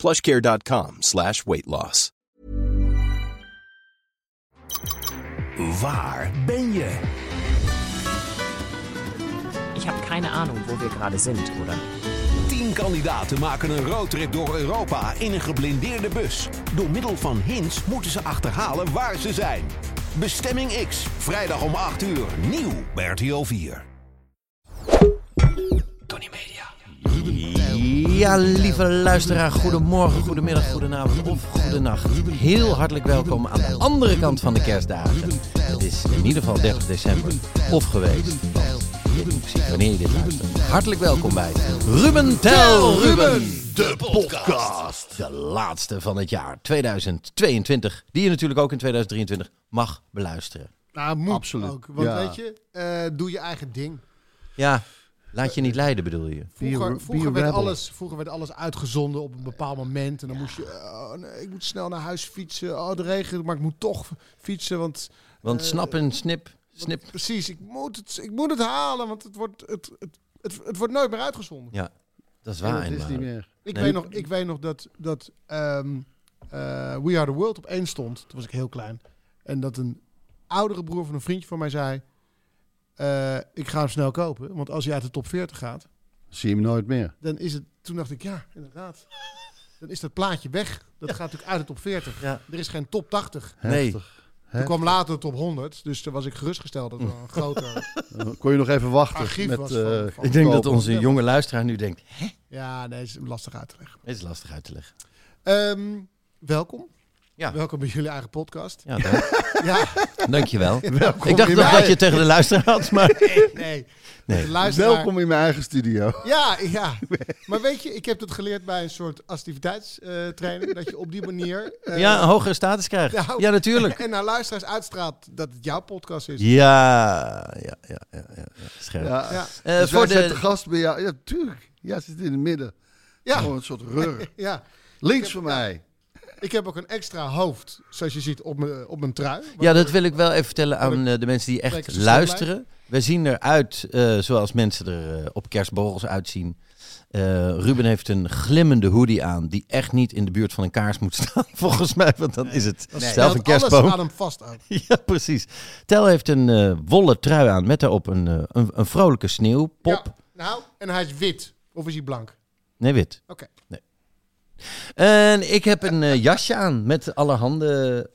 plushcare.com slash weight loss. Waar ben je? Ich habe keine Ahnung, wo wir gerade sind, oder? Tien kandidaten maken een roadtrip door Europa in een geblindeerde bus. Door middel van hints moeten ze achterhalen waar ze zijn. Bestemming X, vrijdag om 8 uur, nieuw bij RTL 4. Tony Media. Ja, lieve luisteraar, goedemorgen, goedemiddag, goedenavond of goedenacht. Heel hartelijk welkom aan de andere kant van de kerstdagen. Het is in ieder geval 30 december of geweest. Want je weet niet precies wanneer je dit luistert. Hartelijk welkom bij Ruben Tel Ruben, de podcast. De laatste van het jaar 2022, die je natuurlijk ook in 2023 mag beluisteren. Nou, moet Absoluut. ook. Want Ja. weet je, eh, doe je eigen ding. Ja, laat je niet leiden bedoel je. Vroeger, vroeger, werd alles, vroeger werd alles uitgezonden op een bepaald moment. En dan moest je, oh, nee, ik moet snel naar huis fietsen. Oh, de regen, maar ik moet toch fietsen. Want Want Eh, snap en snip, snip. precies, ik moet, het, ik moet het halen. Want het wordt, het, het, het, het wordt nooit meer uitgezonden. Ja, dat is Ja, waar. dat is eenmaal. niet meer. Ik, Nee. weet nog, ik weet nog dat, dat ehm, eh, We Are The World op één stond. Toen was ik heel klein. En dat een oudere broer van een vriendje van mij zei... eh, ik ga hem snel kopen. Want als hij uit de top 40 gaat... Zie je hem nooit meer. dan is het. Toen dacht ik, ja, inderdaad. Dan is dat plaatje weg. Dat gaat natuurlijk uit de top 40. Ja. Er is geen top 80. Nee. Toen kwam later de top 100. Dus toen was ik gerustgesteld dat er een groter kon je nog even wachten. archief met, was. eh, Van, van Ik denk dat onze jonge luisteraar nu denkt, hè? Ja, nee, is lastig uit te leggen. Is lastig uit te leggen. Ehm, welkom. Ja. Welkom bij jullie eigen podcast. Ja, dank, Ja, dankjewel. Welkom Ik dacht nog dat je tegen de luisteraar had, maar... nee. Nee. Luisteraar- Welkom in mijn eigen studio. Ja, ja. Maar weet je, ik heb het geleerd bij een soort activiteitstraining. dat je op die manier... eh, Ja, een hogere status krijgt. Ja, Ja, natuurlijk. En naar luisteraars uitstraalt dat het jouw podcast is. Ja, ja, ja, ja, ja, scherp. Ja. Ja. Eh, Dus voor de... gast bij jou. Ja, tuurlijk. Ja, zit in het midden. Ja. Gewoon een soort rur. ja. Links van mij. Ik heb ook een extra hoofd, zoals je ziet, op mijn, op mijn trui. Ja, dat wil ik wel even vertellen aan eh, de mensen die echt luisteren. We zien eruit uh, zoals mensen er uh, op kerstborrels uitzien. Uh, Ruben heeft een glimmende hoodie aan die echt niet in de buurt van een kaars moet staan, volgens mij. Want dan is het Dat zelf een kerstboom. alles aan hem vast ook. Ja, precies. Tel heeft een uh, wollen trui aan met daarop een, uh, een, een vrolijke sneeuwpop. Ja, nou, en hij is wit. Of is hij blank? Nee, wit. Oké. Nee. En ik heb een uh, jasje aan met allerhande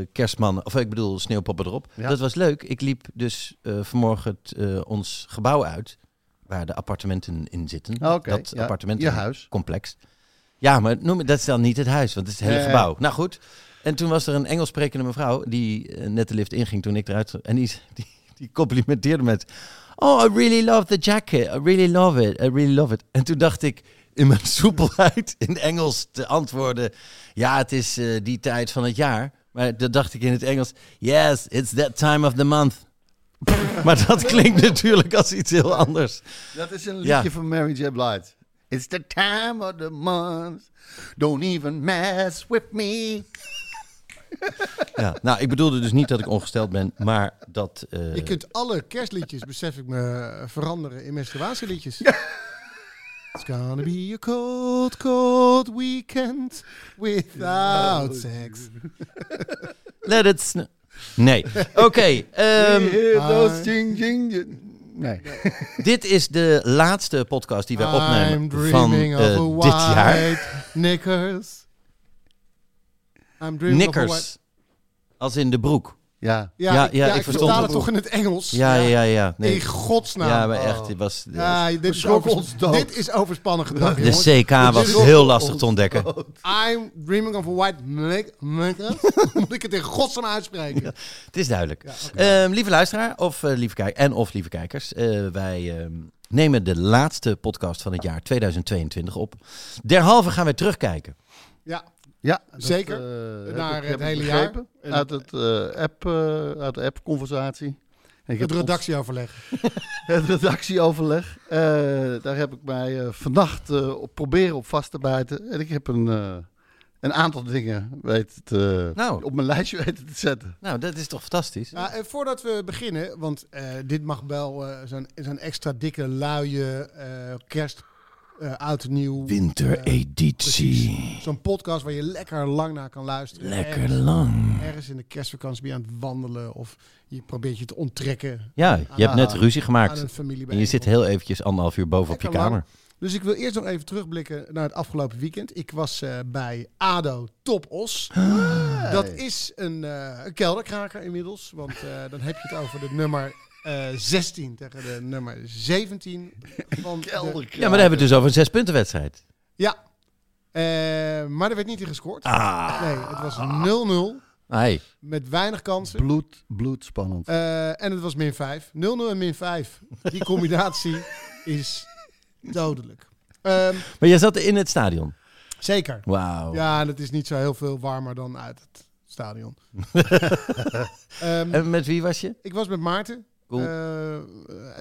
uh, kerstmannen. Of ik bedoel, sneeuwpoppen erop. Ja. Dat was leuk. Ik liep dus uh, vanmorgen het, ons gebouw uit. Waar de appartementen in zitten. Oké, Dat ja, appartementen je huis. complex. Ja, maar noem, dat is dan niet het huis, want het is het hele Nee. gebouw. Nou goed. En toen was er een Engels sprekende mevrouw die eh, net de lift inging toen ik eruit... En die, die, die complimenteerde met... Oh, I really love the jacket. I really love it. I really love it. En toen dacht ik in mijn soepelheid in Engels te antwoorden... Ja, het is eh, die tijd van het jaar. Maar dat dacht ik in het Engels... Yes, it's that time of the month. maar dat klinkt natuurlijk als iets heel anders. Dat is een liedje Ja. van Mary J. Blige. It's the time of the month. Don't even mess with me. Ja, nou, ik bedoelde dus niet dat ik ongesteld ben, maar dat... eh, Je kunt alle kerstliedjes, besef ik me, veranderen in menstruatieliedjes. It's gonna be a cold, cold weekend without sex. Let it snow. Nee. Oké, ehm, Hear those I- jing, jing, jing. Nee. dit is de laatste podcast die wij I'm opnemen van dreaming eh, of a dit jaar. white knickers. I'm dreaming of a white... Knickers. Als in de broek. Ja. Ja, Ja, ik, ja, ja, ik ik verstond vertaal het. toch in het Engels. Ja, ja, ja. Nee. In godsnaam. Ja, maar echt, dit was... Ja, dit, is ons dood. dit is overspannen gedrag, de jongens. CK was heel lastig te ontdekken. I'm dreaming of a white knickers. Moet ik het in godsnaam uitspreken? Het is duidelijk. Ja. Ehm, lieve luisteraar, of eh, lieve kijk en of lieve kijkers, eh, wij ehm, nemen de laatste podcast van het jaar 2022 op. Derhalve gaan wij terugkijken. Ja, Ja, Zeker. eh, heb Naar het hele begrepen. jaar. Uit, het, eh, app, eh, uit de app-conversatie. Het heb redactieoverleg. het redactieoverleg. Eh, daar heb ik mij vannacht eh, op proberen op vast te bijten. En ik heb een, eh, een aantal dingen weten te, Nou. op mijn lijstje weten te zetten. Nou, dat is toch fantastisch? Ja, en voordat we beginnen, want eh, dit mag wel eh, zo'n zo'n extra dikke, luie eh, kerst, eh oud nieuw. Wintereditie. Zo'n podcast waar je lekker lang naar kan luisteren. Lekker Ergens- lang. Ergens in de kerstvakantie ben je aan het wandelen of je probeert je te onttrekken Ja, je hebt net ruzie gemaakt. En je zit heel eventjes anderhalf uur boven op je lang. kamer. Dus ik wil eerst nog even terugblikken naar het afgelopen weekend. Ik was eh, bij ADO Top Os. Dat is een, eh, een kelderkraker inmiddels. Want eh, dan heb je het over de nummer eh, 16 tegen de nummer 17. Van de- Ja, maar dan hebben we het dus over een zespuntenwedstrijd. ja. Eh, maar er werd niet in gescoord. Ah. Nee, het was 0-0 Hey. met weinig kansen. Bloed, bloedspannend. Eh, en het was min 5. 0-0 en min 5. Die combinatie is dodelijk. Ehm, Maar jij zat in het stadion. zeker. Wauw. Ja, en het is niet zo heel veel warmer dan uit het stadion. Ehm, En met wie was je? ik was met Maarten. Cool. Eh,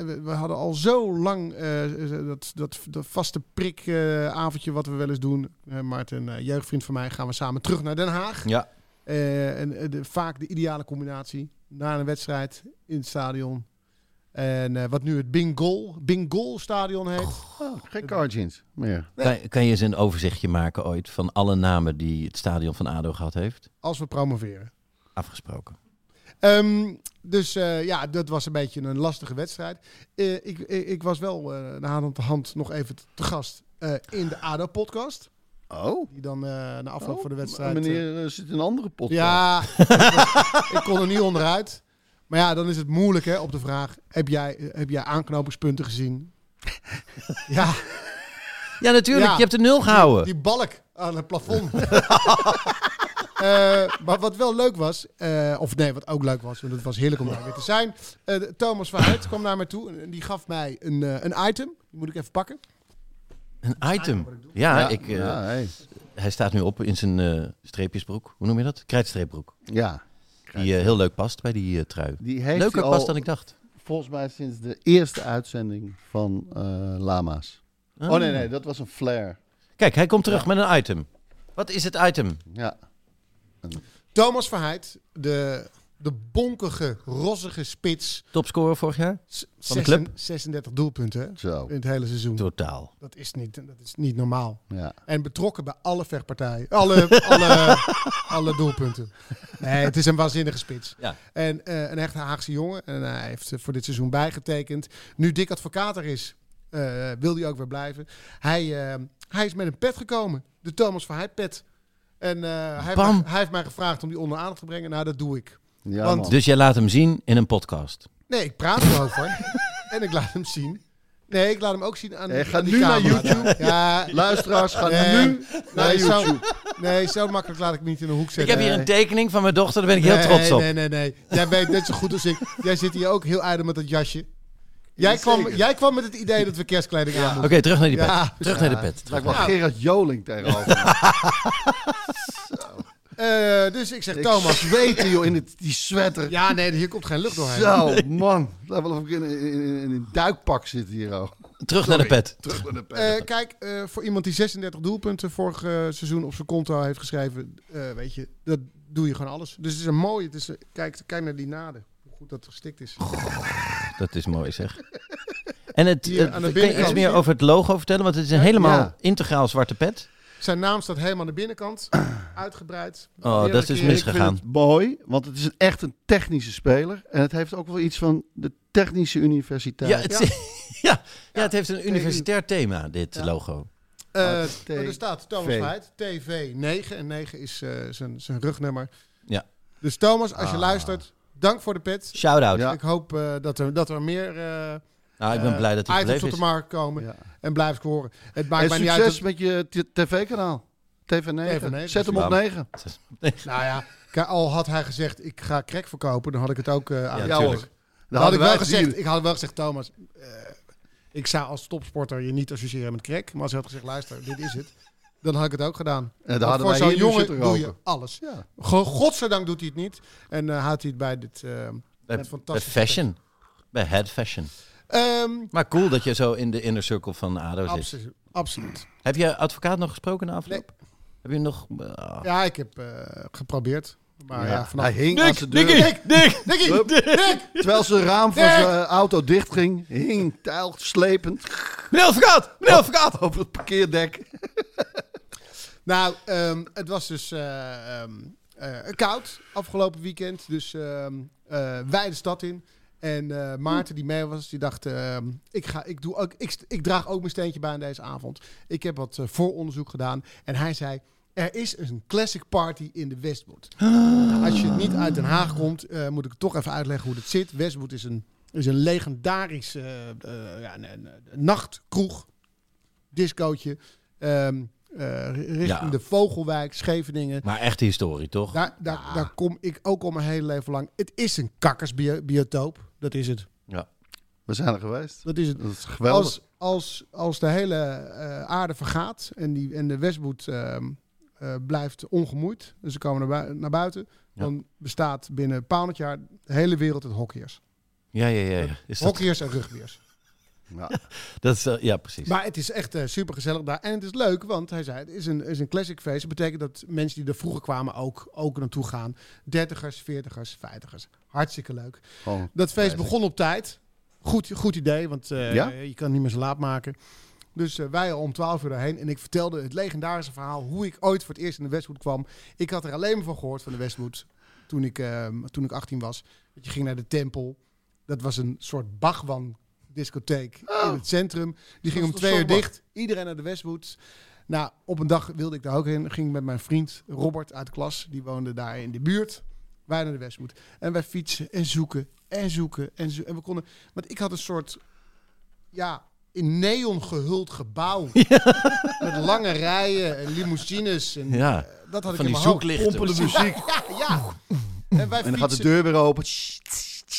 we, we hadden al zo lang eh, dat, dat, dat vaste prik eh, avondje wat we wel eens doen. Eh, Maarten, een jeugdvriend van mij, gaan we samen terug naar Den Haag. Ja. Eh, en de, vaak de ideale combinatie. Na een wedstrijd in het stadion. En eh, wat nu het Bingol, Bingol stadion heet. Oh, geen car jeans meer. Kan, kan je eens een overzichtje maken ooit van alle namen die het stadion van ADO gehad heeft? Als we promoveren. Afgesproken. Ehm, dus eh, ja, dat was een beetje een lastige wedstrijd. Eh, ik, ik, ik was wel uh, na hand de hand nog even te gast eh, in de ADO-podcast. Oh, Die dan eh, na afloop oh, van de wedstrijd... Meneer eh, zit in een andere podcast. ja, ik kon er niet onderuit. Maar ja, dan is het moeilijk hè, op de vraag... Heb jij, eh, heb jij aanknopingspunten gezien? ja, Ja, natuurlijk. Ja. Je hebt de nul gehouden. die balk aan het plafond. Eh, maar wat wel leuk was, eh, of nee, wat ook leuk was, want het was heerlijk om daar weer te zijn. eh, Thomas Verheid kwam naar mij toe en die gaf mij een, eh, een item. Die moet ik even pakken. Een item. Ja, Ja, ik, ja, hey. hij staat nu op in zijn eh, streepjesbroek. Hoe noem je dat? Krijtstreepbroek. ja. Die heel leuk past bij die eh, trui. Die heeft Leuker past dan ik dacht. volgens mij sinds de eerste uitzending van eh, Lama's. Ah. Oh nee, nee, dat was een flare. Kijk, hij komt terug met een item. Wat is het item? Ja. Thomas Verheid, de, de bonkige, rossige spits. Topscorer vorig jaar? Van de club? 36 doelpunten Zo. in het hele seizoen. Totaal. Dat is niet, dat is niet normaal. Ja. En betrokken bij alle vechtpartijen. Alle, alle, alle doelpunten. Nee, het is een waanzinnige spits. Ja. En eh, een echte Haagse jongen. En hij heeft eh, voor dit seizoen bijgetekend. Nu Dick Advocaat er is, eh, wil hij ook weer blijven. Hij, hij is met een pet gekomen. De Thomas van Heid pet. En eh, hij, heeft mij, hij heeft mij gevraagd om die onder aandacht te brengen. Nou, dat doe ik. Ja, Want- man. Dus jij laat hem zien in een podcast. Nee, ik praat erover. en ik laat hem zien. Nee, ik laat hem ook zien aan, Nee, die- ga nu naar. YouTube. Ja, Luisteraars, gaan Nee. nu naar nee, zo, YouTube. nee, zo makkelijk laat ik me niet in een hoek Ik zetten. heb hier een tekening van mijn dochter, daar ben ik heel trots op. Nee, nee, nee. Jij weet net zo goed als ik. Jij zit hier ook heel ijdel met dat jasje. Jij kwam, jij kwam met het idee dat we kerstkleding aan Oké, terug naar die pet. Ja. terug naar de pet. Terug Lijkt wel Ja. Gerard Joling tegenover. Eh, dus ik zeg, Ik Thomas. zweten, joh, in het, die sweater. Ja, nee, hier komt geen lucht doorheen. Zo, man. Lijkt wel of ik in, in, in, in een duikpak zit hier. Oh. terug naar de pet. Terug naar de pet. Eh, kijk, eh, voor iemand die 36 doelpunten vorig seizoen op zijn konto heeft geschreven, eh, weet je, dat doe je gewoon alles. Dus het is een mooie, het is, een- kijk, kijk naar die naden, hoe goed dat gestikt is. Dat is mooi zeg. En het, Hier het- aan de kan je iets binnenkant. meer over het logo vertellen? Want het is een Ja. helemaal Ja. integraal zwarte pet. Zijn naam staat helemaal aan de binnenkant, uitgebreid. Oh, dat is. Ik vind misgegaan. het mooi, want het is een, echt een technische speler. En het heeft ook wel iets van de Technische Universiteit. Ja, het, Ja. ja. ja, het heeft een universitair thema, dit Ja. logo. Eh, Oh, T- er staat Thomas V. Veit, TV 9. En 9 is eh, zijn, zijn rugnummer. Ja. Dus Thomas, als je Ah. luistert, dank voor de pet. Shout-out. Ja. Ik hoop eh, dat, er, dat er meer eh Nou, ik ben eh, blij dat hij items gebleven op de markt komen. Ja. En blijf scoren. Het maakt En mij niet uit. succes dat- met je tv-kanaal. TV9. TV9, Zet hem op precies. 9. Nou ja, al had hij gezegd, ik ga crack verkopen, dan had ik het ook eh aan. Ja, hoor. Dan had ik, wel gezegd, gezien. ik had wel gezegd, Thomas, eh, ik zou als topsporter je niet associëren met crack. Maar als hij had gezegd, luister, dit is het. Dan had ik het ook gedaan. En daar voor wij zo'n jongen doe je roken. alles. Ja. Go- Godzijdank doet hij het niet. En eh houdt hij het bij dit... eh, Bij, met bij fantastische fashion. Bij head fashion. Ehm, Maar cool dat je zo in de inner circle van ADO zit. absoluut. absoluut. Heb je advocaat nog gesproken na afloop? Heb je nog... ah. Ja, ik heb eh, geprobeerd. Maar ja, Ja, vanaf... Hij hing aan zijn deur. Dick, Dick, Dickie, Hup. Dick! Terwijl zijn raam van Dick! zijn auto dichtging, hing tijl slepend Meneer advocaat! Meneer advocaat! over het parkeerdek. Nou, ehm, het was dus eh, ehm, eh, koud afgelopen weekend. Dus ehm eh, wij de stad in. En Maarten die mee was, die dacht... ik, ga, ik, doe ook, ik, ik draag ook mijn steentje bij aan deze avond. Ik heb wat vooronderzoek gedaan. En hij zei... Er is een classic party in de Westwood. Nou, als je niet uit Den Haag komt, moet ik toch even uitleggen hoe dat zit. Westwood is een, is een legendarisch eh, ja, een, nachtkroeg, discootje. ehm, eh, richting Ja. de Vogelwijk, Scheveningen. Maar echte historie, toch? Daar, daar, daar kom ik ook al mijn hele leven lang. Het is een kakkersbiotoop. Dat is het. Ja. We zijn er geweest. Dat is het. Dat is geweldig. Als, als, als de hele eh, aarde vergaat en, die, en de Westwood ehm, eh, blijft ongemoeid, dus ze komen naar, bui- naar buiten, Ja. dan bestaat binnen een paar honderd jaar de hele wereld uit hockeyers. Ja, ja, ja. ja. Is dat, Hockeyers en rugbyers. Ja. dat is, eh, ja, precies. Maar het is echt super gezellig daar. En het is leuk, want hij zei, het is een, is een classic feest. Dat betekent dat mensen die er vroeger kwamen ook, ook naartoe gaan. Dertigers, veertigers, vijftigers. Hartstikke leuk. Gewoon Dat feest classic. begon op tijd. Goed, goed idee, want eh, Ja? je kan niet meer zo laat maken. Dus eh, wij al om 12 uur daarheen. En ik vertelde het legendarische verhaal hoe ik ooit voor het eerst in de Westwood kwam. Ik had er alleen maar van gehoord van de Westwood toen ik, eh, toen ik 18 was. Dat je ging naar de tempel. Dat was een soort Bhagwan discotheek in het centrum. Die ging om twee uur dicht. Iedereen naar de Westwood. Nou, op een dag wilde ik daar ook heen. Ging met mijn vriend Robert uit de klas. Die woonde daar in de buurt. Wij naar de Westwood. En wij fietsen en zoeken en zoeken en zoeken. En we konden... Want ik had een soort... Ja, in neon gehuld gebouw. Met lange rijen en limousines. En, Ja. eh, dat had Van ik in die mijn hoofd. zoeklichten. Pompende muziek. Ja, ja. En wij En dan gaat de deur weer open.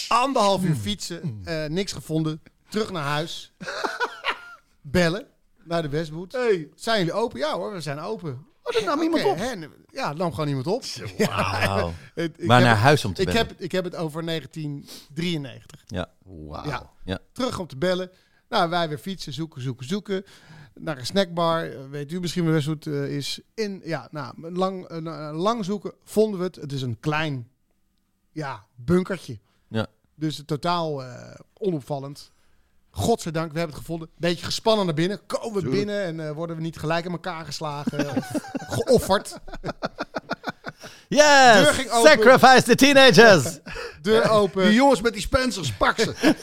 anderhalf uur fietsen. eh, niks gevonden. Terug naar huis. Bellen naar de Westwood. Hey, Zijn jullie open? Ja hoor, we zijn open. oh, er nam iemand op. hè, Ja, er nam gewoon iemand op. Wauw. Maar naar huis om te ik bellen. heb, ik heb het over 1993. Ja. Wauw. Ja. Terug om te bellen. Nou, wij weer fietsen, zoeken, zoeken, zoeken. Naar een snackbar. Eh, Weet u misschien wel hoe het eh, is. In, ja, nou, lang, een lang zoeken vonden we het. Het is een klein, ja, bunkertje. Ja. Dus totaal eh, onopvallend. Godzijdank, we hebben het gevonden. Beetje gespannen naar binnen. Komen we binnen en eh, worden we niet gelijk in elkaar geslagen of geofferd. Deur Yes! ging open. Sacrifice the teenagers! Deur Die open. jongens met die Spencers, pak ze.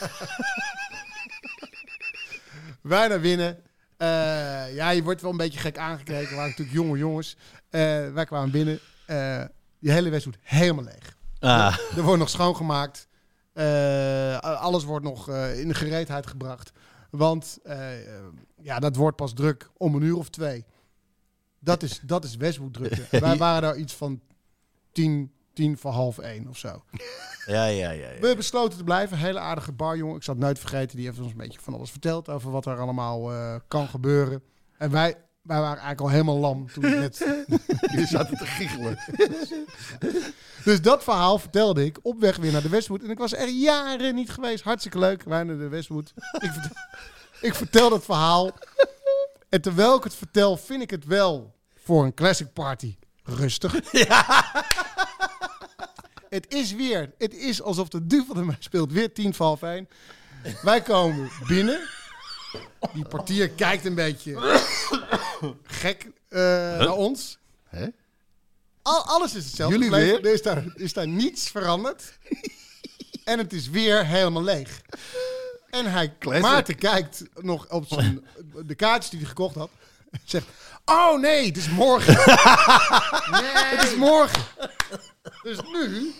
Wij naar binnen. Eh, ja, je wordt wel een beetje gek aangekeken. We waren natuurlijk jonge jongens. Eh, wij kwamen binnen. Eh die hele Westwood helemaal leeg. Ah, Er wordt nog schoongemaakt. Eh, alles wordt nog eh, in de gereedheid gebracht. Want eh, ja, dat wordt pas druk om een uur of twee. Dat is, dat is Westwood drukte. Wij waren daar iets van tien, tien voor half één of zo. ja, ja, ja. ja. We besloten te blijven. Hele aardige barjongen. Ik zal het nooit vergeten. Die heeft ons een beetje van alles verteld over wat er allemaal kan gebeuren. En wij, wij waren eigenlijk al helemaal lam toen ik net... Die zaten te giechelen. Dus dat verhaal vertelde ik op weg weer naar de Westwood. En ik was er jaren niet geweest. Hartstikke leuk. Wij naar de Westwood. Ik vertel, ik vertel dat verhaal. En terwijl ik het vertel, vind ik het wel voor een classic party rustig. Het is weer, het is alsof de duivel er mij speelt. Weer tien half. Wij komen binnen. Die portier kijkt een beetje gek eh, naar ons. Hè? Al, alles is hetzelfde. Jullie weer? Er is daar, is daar niets veranderd. en het is weer helemaal leeg. En hij, Classic. Maarten kijkt nog op zijn, de kaartjes die hij gekocht had. En zegt, oh nee, het is morgen. nee. Het is morgen. Dus nu,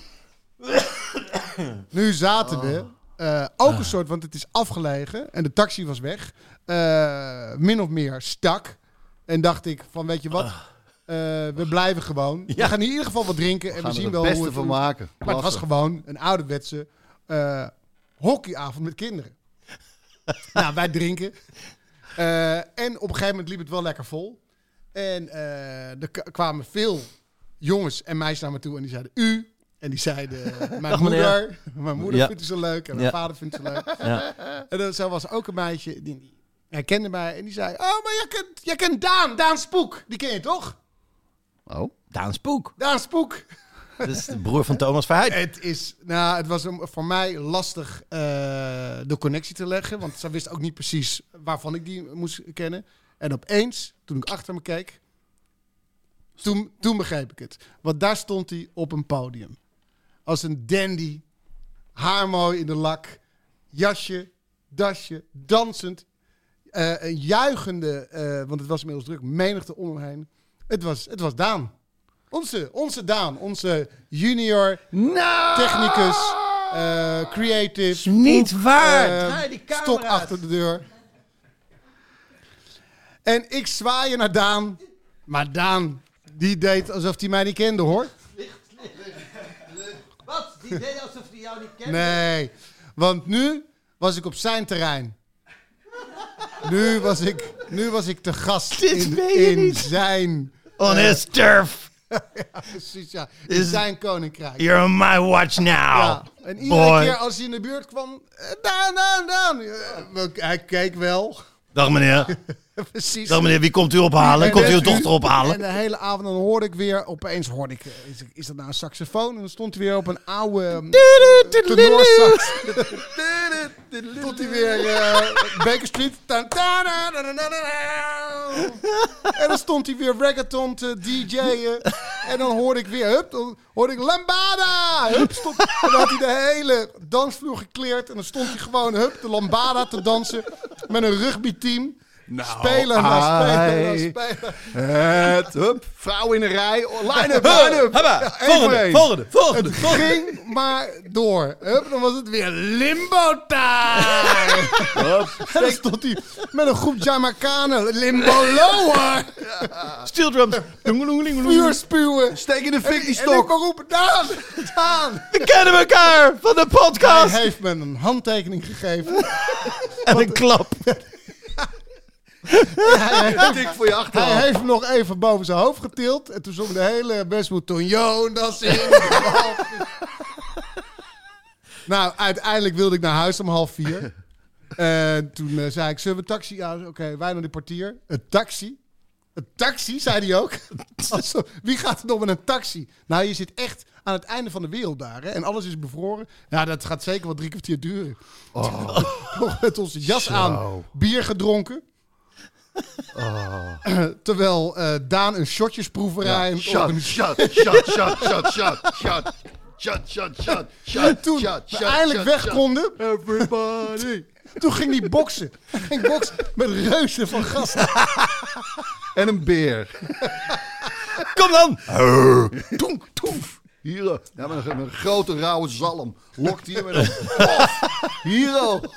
nu zaten we eh, ook een soort, want het is afgelegen en de taxi was weg. eh, min of meer stak. En dacht ik van, weet je wat, eh, we blijven gewoon. We gaan in ieder geval wat drinken en we, zien het wel beste hoe het van maken. maar het was gewoon een ouderwetse hockeyavond met kinderen. nou, wij drinken. En op een gegeven moment liep het wel lekker vol. En er kwamen veel jongens en meisjes naar me toe en die zeiden u. En die zeiden, mijn Dag, meneer. moeder, mijn moeder Ja. vindt zo leuk en mijn Ja. vader vindt zo leuk. Ja. En dan zo was ook een meisje, die, herkende mij en die zei, oh, maar jij kent, jij kent Daan, Daan Spoek. Die ken je toch? Oh. Daan Spoek. Daan Spoek. Dat is de broer van Thomas Verheid. Het is, nou, het was voor mij lastig eh, de connectie te leggen, want ze wist ook niet precies waarvan ik die moest kennen. En opeens, toen ik achter me keek, toen, toen begreep ik het. Want daar stond hij op een podium. Als een dandy, haar mooi in de lak, jasje, dasje, dansend. eh, een juichende, eh, want het was inmiddels druk, menigte om hem heen. Het was, het was Daan. Onze, onze Daan, onze junior technicus, eh, creative. Niet waar. die camera stok achter de deur. En ik zwaaien naar Daan. Maar Daan, die deed alsof hij mij niet kende, hoor. Die deed alsof hij jou niet kende. Nee, want nu was ik op zijn terrein. Nu was ik, nu was ik te gast Dit in, in niet. zijn... On his turf. Precies, ja. In Is- zijn koninkrijk. You're on my watch now. Ja. En iedere boy. keer als hij in de buurt kwam... eh, Daan, Daan, Daan. Eh, Hij keek wel. Dag meneer. Precies. Dag meneer, wie komt u ophalen? En Komt u uw dochter En ophalen? de hele avond dan hoorde ik weer, opeens hoorde ik, eh, is, is dat nou een saxofoon? En dan stond hij weer op een oude um, tenorsax. stond hij weer eh, Baker Street. En dan stond hij weer reggaeton te DJ'en. En dan hoorde ik weer, hup, dan hoorde ik lambada. Hup, stond, en dan had hij de hele dansvloer gekleerd. En dan stond hij gewoon, hup, de lambada te dansen met een rugbyteam. Spelen na spelen na ai. spelen. Het, hup, vrouw in een rij. Oh, Line up, line up. Hoppa, Ja, volgende, volgende, volgende, Het volgende. ging maar door. Hup, dan was het weer limbo time. en dan stond hij met een groep Jamaicanen. Limbo lower. Steel drums. Vuur spuwen. Steek in de fik die En ik stok. roepen, Daan, Daan. We kennen elkaar van de Hij podcast. heeft me een handtekening gegeven. En een klap. Tik voor je Hij heeft nog even boven zijn hoofd getild. En toen zong de hele Besmoe Tonjo, dat zing. nou, uiteindelijk wilde ik naar huis om half vier. En toen eh, zei ik, zullen we taxi? Ja, oké, wij naar de portier. Een taxi? Een taxi, zei hij ook. Wie gaat er nog met een taxi? Nou, je zit echt aan het einde van de wereld daar. Hè? En alles is bevroren. Ja, dat gaat zeker wel drie kwartier duren. Nog met onze jas aan, bier gedronken. Terwijl eh, Daan een shotjesproeverij het Shot, shot, shot, shot, shot, shot, shot. Shot, shot, shot, shot. En toen shot, we shot, eindelijk shot, weg konden, Everybody. toen ging hij boksen. Hij ging boksen met reuzen van gasten. En een beer. Kom dan. Toenk, toef. Hier, oh. ja, met een, met een grote rauwe zalm. Lokt hier met een. Hier al.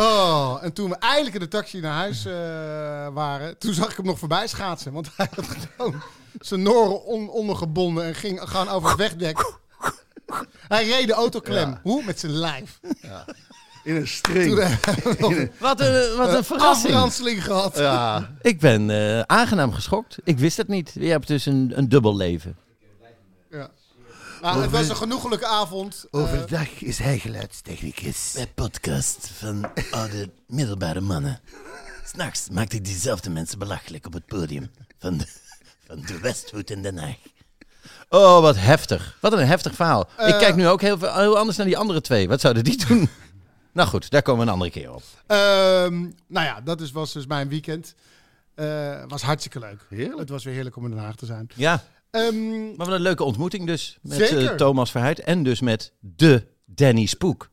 Oh, en toen we eindelijk in de taxi naar huis eh, waren, toen zag ik hem nog voorbij schaatsen. Want hij had gewoon zijn noren on, ondergebonden en ging gewoon over het wegdek. Hij reed de auto klem. Hoe? Met zijn lijf. In een string. een Wat een, wat een verrassing. afranseling gehad. Ja. Ik ben eh, aangenaam geschokt. Ik wist het niet. Je hebt dus een, een dubbel leven. Het was een genoeglijke avond. Eh, Overdag is hij geluidstechnicus. Bij podcast van oude middelbare mannen. S'nachts maakte ik diezelfde mensen belachelijk op het podium van de, van de Westwood in Den Haag. Oh, wat heftig. Wat een heftig verhaal. ik kijk nu ook heel, veel- heel anders naar die andere twee. Wat zouden die doen? nou goed, daar komen we een andere keer op. Ehm, nou ja, dat is, was dus mijn weekend. Eh was hartstikke leuk. Heerlijk. Het was weer heerlijk om in Den Haag te zijn. Ja, Ehm, maar wat een leuke ontmoeting dus. Met eh. Thomas Verheid en dus met de Danny Spook.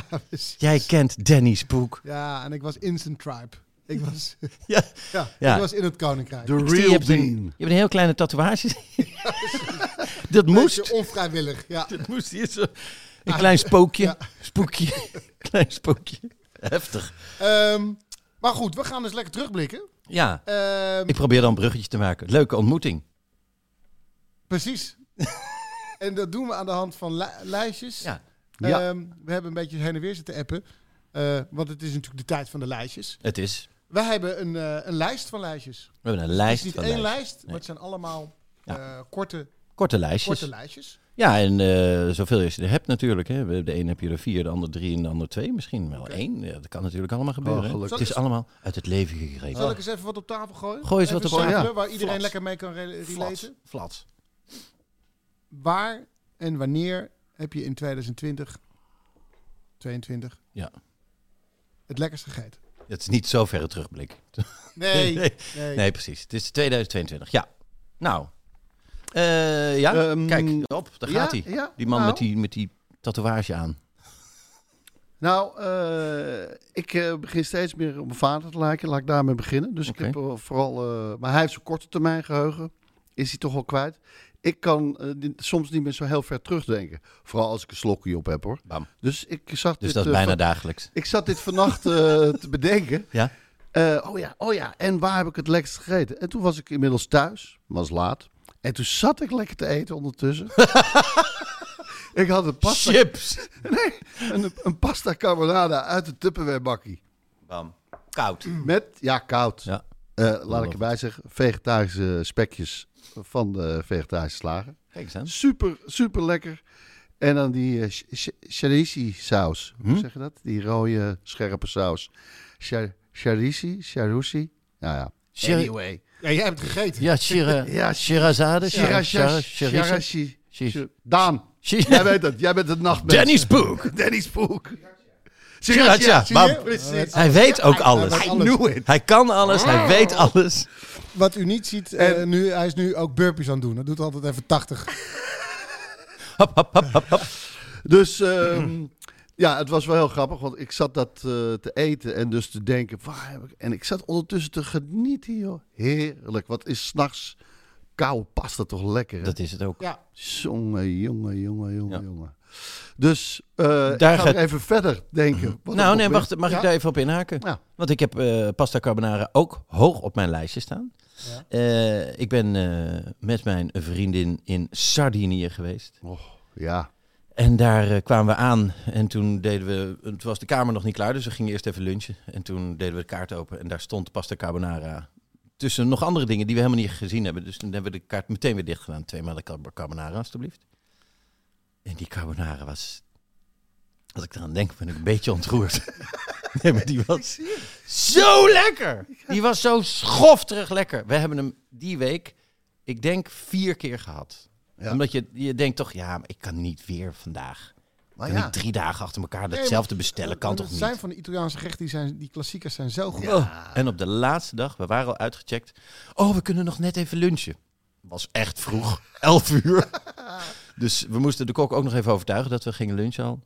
Jij kent Danny Spook. ja, en ik was instant tribe. Ik was, Ja, ja, Ja. ik was in het koninkrijk. The je, real hebt een, Dean. je hebt een heel kleine tatoeage. dat moest. beetje onvrijwillig. Ja. Dat moest hier zo. Een klein spookje. Ja. Spookje. klein spookje. Heftig. Ehm, maar goed, we gaan dus lekker terugblikken. Ja, Ehm, ik probeer dan een bruggetje te maken. Leuke ontmoeting. Precies. en dat doen we aan de hand van li- lijstjes. Ja. Ja. Ehm, we hebben een beetje heen en weer zitten appen. Eh, want het is natuurlijk de tijd van de lijstjes. Het is. Wij hebben een, eh, een lijst van lijstjes. We hebben een Het lijst is niet van één lijstjes. lijst, maar het zijn allemaal Ja. eh, korte, Korte lijstjes. korte lijstjes. Ja, en eh, zoveel als je er hebt natuurlijk. Hè. De een heb je er vier, de ander drie en de ander twee. Misschien wel één. Ja, dat kan natuurlijk allemaal gebeuren. het is allemaal uit het leven gegrepen. Zal ik eens even wat op tafel gooien? Gooi eens Even wat op- samplen, ja. Waar iedereen Flats. lekker mee kan re- Flats. relaten. Flats. Waar en wanneer heb je in 2020, 22, Ja. het lekkerst gegeten? Het is niet zo verre terugblik. Nee, nee, nee. nee, precies. Het is 2022. Ja. Nou. Eh, ja, Ehm, kijk, op, daar gaat hij. ja, Die man nou. met, die, met die tatoeage aan. Nou, eh, ik eh, begin steeds meer op mijn vader te lijken. Laat ik daarmee beginnen. Dus ik heb vooral... eh, maar hij heeft zo'n korte termijn geheugen. Is hij toch wel kwijt. Ik kan eh, die- soms niet meer zo heel ver terugdenken. Vooral als ik een slokje op heb, hoor. Bam. Dus ik zag Dus dit... dat is eh, bijna van- dagelijks. Ik zat dit vannacht eh, te bedenken. Ja? Oh ja, oh ja. En waar heb ik het lekkerst gegeten? En toen was ik inmiddels thuis. Was laat. En toen zat ik lekker te eten ondertussen. ik had een pasta, Chips! een, een pasta carbonara uit de Tupperware bakkie. Bam. Koud. Met, ja, koud. Ja. Laat ik erbij zeggen, vegetarische spekjes van de vegetarische slager. Kijk eens aan. Super, super lekker. En dan die uh, charisi saus. Hoe Hm? zeg je dat? Die rode, scherpe saus. Char- Charisi, charusi. Nou ja. Anyway. Ja, jij hebt het gegeten. Ja, Shira, Ja, Shirazade. Daan, jij weet het. Jij bent het nachtmens. Danny Spook. Danny Spook. Sriracha. Hij weet ook alles. hij knew it. Hij kan alles, hij weet alles. Wat u niet ziet, eh, En- nu, hij is nu ook burpees aan het doen. Hij doet altijd even 80. Hop, hop, hop, hop, hop. Dus ehm, ja, het was wel heel grappig, want ik zat dat eh, te eten en dus te denken, waar heb ik... En ik zat ondertussen te genieten, joh. Heerlijk. Wat is s'nachts koude pasta toch lekker, hè? Dat is het ook. Ja, Jongen, jongen, jongen, jongen, Ja. jongen. Dus eh Daar ik ga gaat- nog even verder denken. Wat Nou, nee, wacht. Mag Ja? ik daar even op inhaken? Ja. Want ik heb eh, pasta carbonara ook hoog op mijn lijstje staan. Ja. Eh, ik ben eh, met mijn vriendin in Sardinië geweest. Oh, ja. En daar eh, kwamen we aan en toen deden we, toen was de kamer nog niet klaar, dus we gingen eerst even lunchen. En toen deden we de kaart open en daar stond pasta carbonara tussen nog andere dingen die we helemaal niet gezien hebben. Dus toen hebben we de kaart meteen weer dicht gedaan. Tweemaal de carb- carbonara, alstublieft. En die carbonara was, als ik eraan denk, ben ik een beetje ontroerd. nee, maar die was zo lekker. Die was zo schofterig lekker. We hebben hem die week, ik denk, vier keer gehad. Ja. Omdat je, je denkt toch, ja, maar ik kan niet weer vandaag. Maar kan ja. niet drie dagen achter elkaar Nee, maar- bestellen, kan toch het niet? zijn van de Italiaanse gerechten, die, zijn, die klassiekers zijn zo goed. Oh, En op de laatste dag, we waren al uitgecheckt. Oh, we kunnen nog net even lunchen. Was echt vroeg, 11 uur. Dus we moesten de kok ook nog even overtuigen dat we gingen lunchen al.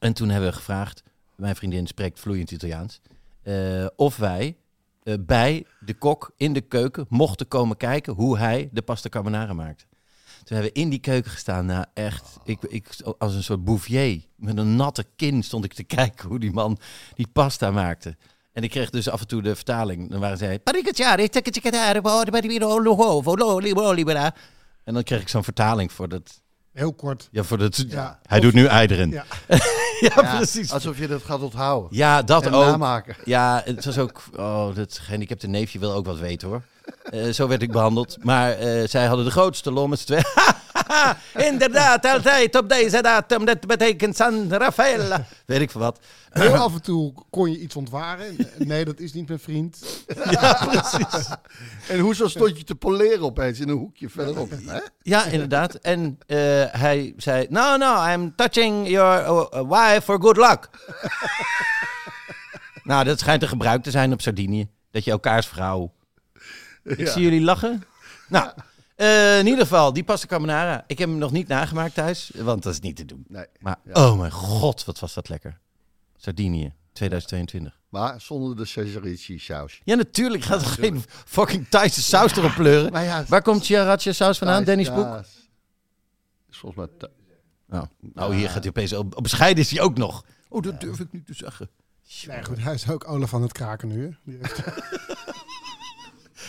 En toen hebben we gevraagd, mijn vriendin spreekt vloeiend Italiaans, eh, of wij eh, bij de kok in de keuken mochten komen kijken hoe hij de pasta carbonara maakt. Toen hebben we in die keuken gestaan, nou echt, ik, ik, als een soort bouvier. Met een natte kin stond ik te kijken hoe die man die pasta maakte. En ik kreeg dus af en toe de vertaling. Dan waren zij... En dan kreeg ik zo'n vertaling voor dat... Heel kort. Ja, voor dat... Ja. Hij Of- doet nu eideren. Ja. Ja, Ja, precies. Alsof je dat gaat onthouden. Ja, dat en ook. namaken. Ja, het was ook... Oh, dat gehandicapte neefje wil ook wat weten, hoor. Eh, zo werd ik behandeld. Maar eh, zij hadden de grootste lol met z'n. Inderdaad, altijd op deze datum. Dat betekent San Rafael. Weet ik veel wat. Heel af en toe kon je iets ontwaren. Nee, dat is niet mijn vriend. Ja, precies. En hoezo stond je te poleren opeens in een hoekje verderop? Hè? Ja, inderdaad. En eh, hij zei: No, no, I'm touching your uh, wife for good luck. nou, dat schijnt een gebruik te zijn op Sardinië. Dat je elkaars vrouw. Ik Ja. zie jullie lachen. Nou, eh, in ieder geval, die pasta carbonara. Ik heb hem nog niet nagemaakt thuis, want dat is niet te doen. Nee. Maar Ja. oh mijn god, wat was dat lekker. Sardinië, 2022. Maar zonder de Cesarici saus. Ja, natuurlijk gaat er geen fucking Thaise saus erop pleuren. Maar ja, Waar komt sriracha saus vandaan, Dennis Boek? Ja, volgens mij... Oh. nou, hier gaat hij opeens... Op, op bescheiden is hij ook nog. Oh, dat durf ik niet te zeggen. Nee, goed, hij is ook Olaf van het kraken nu.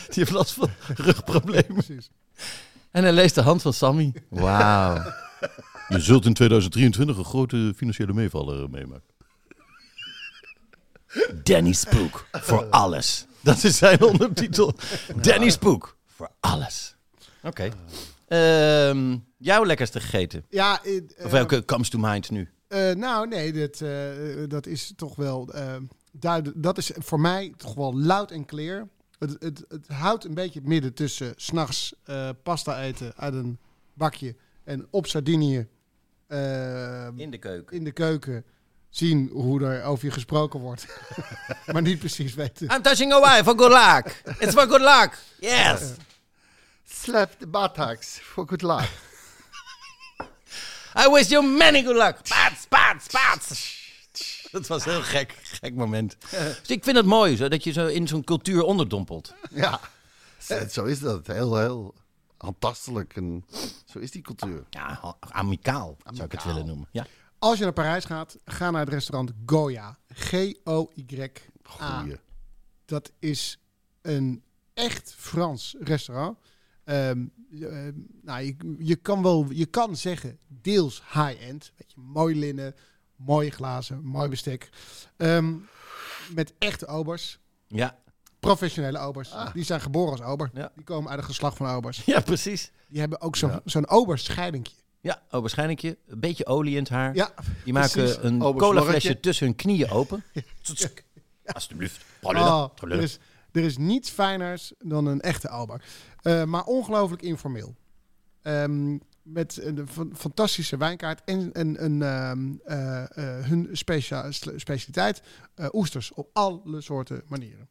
Die heeft, last van rugproblemen. precies. En hij leest de hand van Sammy. Wauw. Je zult in 2023 een grote financiële meevaller meemaken. Danny Spook voor alles. Dat is zijn ondertitel. Danny Spook voor alles. Oké. Ehm, jouw lekkerste gegeten? Ja, eh, Of eh, welke comes to mind nu? eh, nou, nee, dat, eh, dat is toch wel eh, duidelijk. Dat is voor mij toch wel luid en clear. Het, het, het houdt een beetje het midden tussen s'nachts eh pasta eten uit een bakje en op Sardinië eh, In de keuken. in de keuken zien hoe er over je gesproken wordt. maar niet precies weten. I'm touching a wife for good luck. It's for good luck. Yes. Slap the buttocks for good luck. I wish you many good luck. Pats, pats, pats. Dat was een heel gek, gek moment. Dus ik vind het mooi zo, dat je zo in zo'n cultuur onderdompelt. ja, zo- zo is dat. Heel, heel aantastelijk. En zo is die cultuur. Ja, amicaal, zou ik het willen noemen. Ja. Als je naar Parijs gaat, ga naar het restaurant Goya. G-O-Y-A. Goeie. Dat is een echt Frans restaurant. Ehm, eh, nou, je, je kan wel, je kan zeggen deels high-end. Mooi linnen, mooie glazen, mooi bestek. Ehm, met echte obers. Ja. Professionele obers. Die zijn geboren als ober. Ja. Die komen uit een geslacht van obers. ja, precies. Die hebben ook zo'n zo'n oberscheidingje. Ja, oh, waarschijnlijk je. Een beetje olie in het haar. Ja, Die maken precies. een colaflesje tussen hun knieën open. Alsjeblieft. Oh, er, is, er is niets fijners dan een echte Albar. Eh, maar ongelooflijk informeel. Ehm, met een fa- fantastische wijnkaart en een, een, ehm, eh, eh, hun specia specialiteit. eh, oesters op alle soorten manieren.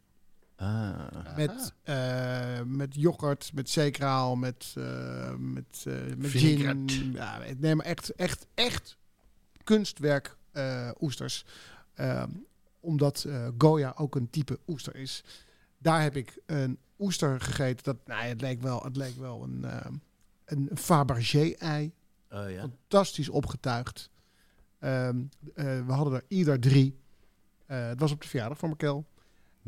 Ah. Met, eh, met yoghurt, met zeekraal, met, eh, met, eh, met gin. Ja, nee, maar echt, echt, echt kunstwerk eh, oesters. Ehm, omdat eh, Goya ook een type oester is. Daar heb ik een oester gegeten. Dat, nou, het leek wel, het leek wel een, ehm, een Fabergé-ei. Oh, ja. Fantastisch opgetuigd. Ehm, eh, we hadden er ieder drie. Eh, het was op de verjaardag van Markel.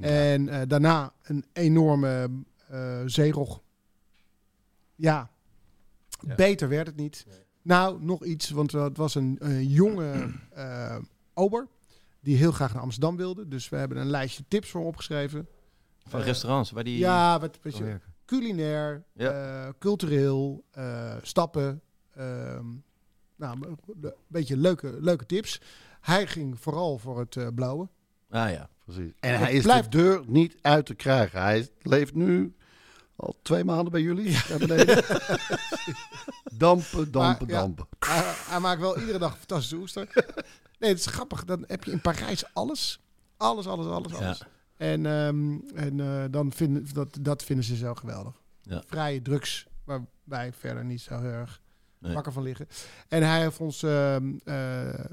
En eh, daarna een enorme zeerog. Ja. Ja. beter werd het niet. Nou, nog iets, want het was een, een jonge ober die heel graag naar Amsterdam wilde. Dus we hebben een lijstje tips voor hem opgeschreven. Van restaurants waar die... Ja, wat, ja. Culinair, Ja. eh, cultureel, eh, stappen. ehm, nou, een beetje leuke, leuke tips. Hij ging vooral voor het eh, blauwe. Ah ja. Precies. En hij is blijft- de deur niet uit te krijgen. Hij leeft nu al twee maanden bij jullie. Daar beneden. dampen, dampen, Maar, ja. dampen. hij, hij maakt wel iedere dag een fantastische oester. Nee, het is grappig. Dan heb je in Parijs alles. Alles, alles, alles, alles. En, ehm, en eh, dan vinden, dat, dat vinden ze zo geweldig. Ja. Vrije drugs, waar wij verder niet zo heel erg Nee. wakker van liggen. En hij heeft ons ehm, eh,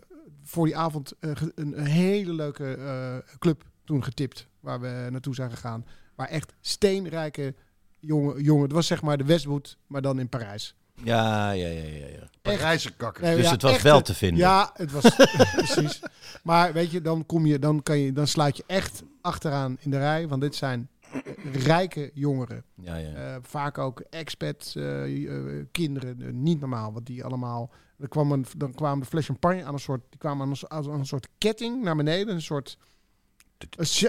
voor die avond eh, een, een hele leuke club toen getipt. Waar we naartoe zijn gegaan. Waar echt steenrijke jongen... jongen het was zeg maar de Westwood, maar dan in Parijs. Ja, ja, ja, ja. ja. Parijse kakker. Nee, Dus ja, het was echt wel te vinden. Ja, het was precies. Maar weet je, dan kom je, dan kan je, dan sluit je echt achteraan in de rij, want dit zijn rijke jongeren. Ja, ja. Eh, vaak ook expat eh, eh, kinderen, niet normaal wat die allemaal. Er kwam een, dan kwamen de fles champagne aan een soort, die kwamen aan een, aan een soort ketting naar beneden, een soort,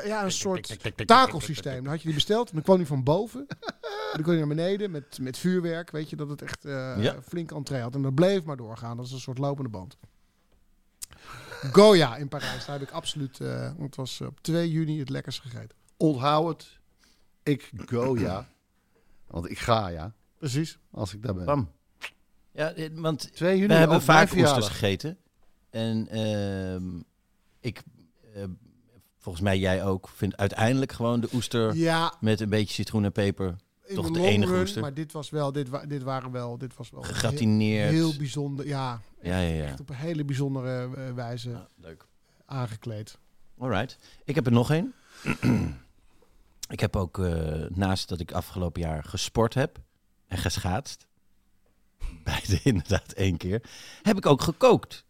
ja, een soort takelsysteem. Dan had je die besteld en dan kwam die van boven. En dan kon je naar beneden met, met vuurwerk, weet je, dat het echt eh Ja. flink entree had. En dat bleef maar doorgaan. Dat is een soort lopende band. Goya in Parijs, daar heb ik absoluut, eh, want het was op 2 juni het lekkerst gegeten. Onthoud het. Ik go ja. Want ik ga ja. Precies. Als ik daar ben. Bam. Ja, eh, want 2 juni we hebben vaak oesters gegeten. En ehm, ik, volgens mij jij ook, vind uiteindelijk gewoon de oester Ja, met een beetje citroen en peper in Toch de de enige run, oester? Maar dit was wel, dit, wa dit waren wel, dit was wel gegratineerd. Heel, heel bijzonder. Ja, ja, ja, ja. echt op een hele bijzondere eh, wijze Ja, leuk. aangekleed. Alright. Ik heb er nog één. ik heb ook, eh, naast dat ik afgelopen jaar gesport heb en geschaatst, beide inderdaad één keer, heb ik ook gekookt.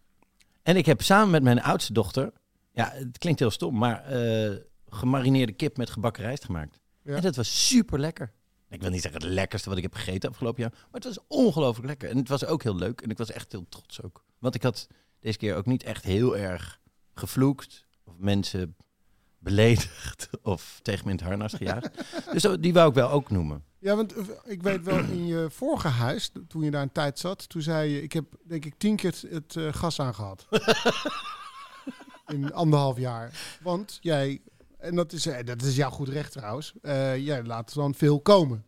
En ik heb samen met mijn oudste dochter, ja, het klinkt heel stom, maar eh, gemarineerde kip met gebakken rijst gemaakt. Ja. En dat was super lekker. Ik wil niet zeggen het lekkerste wat ik heb gegeten afgelopen jaar, maar het was ongelooflijk lekker. En het was ook heel leuk en ik was echt heel trots ook. Want ik had deze keer ook niet echt heel erg gevloekt of mensen beledigd of tegen me in het harnas gejaagd. dus die wou ik wel ook noemen. Ja, want eh, ik weet wel, in je vorige huis, toen je daar een tijd zat, toen zei je, ik heb denk ik tien keer het, het, eh, gas aangehad. in anderhalf jaar. Want jij, en dat is, eh, dat is jouw goed recht trouwens, eh, jij laat dan veel komen.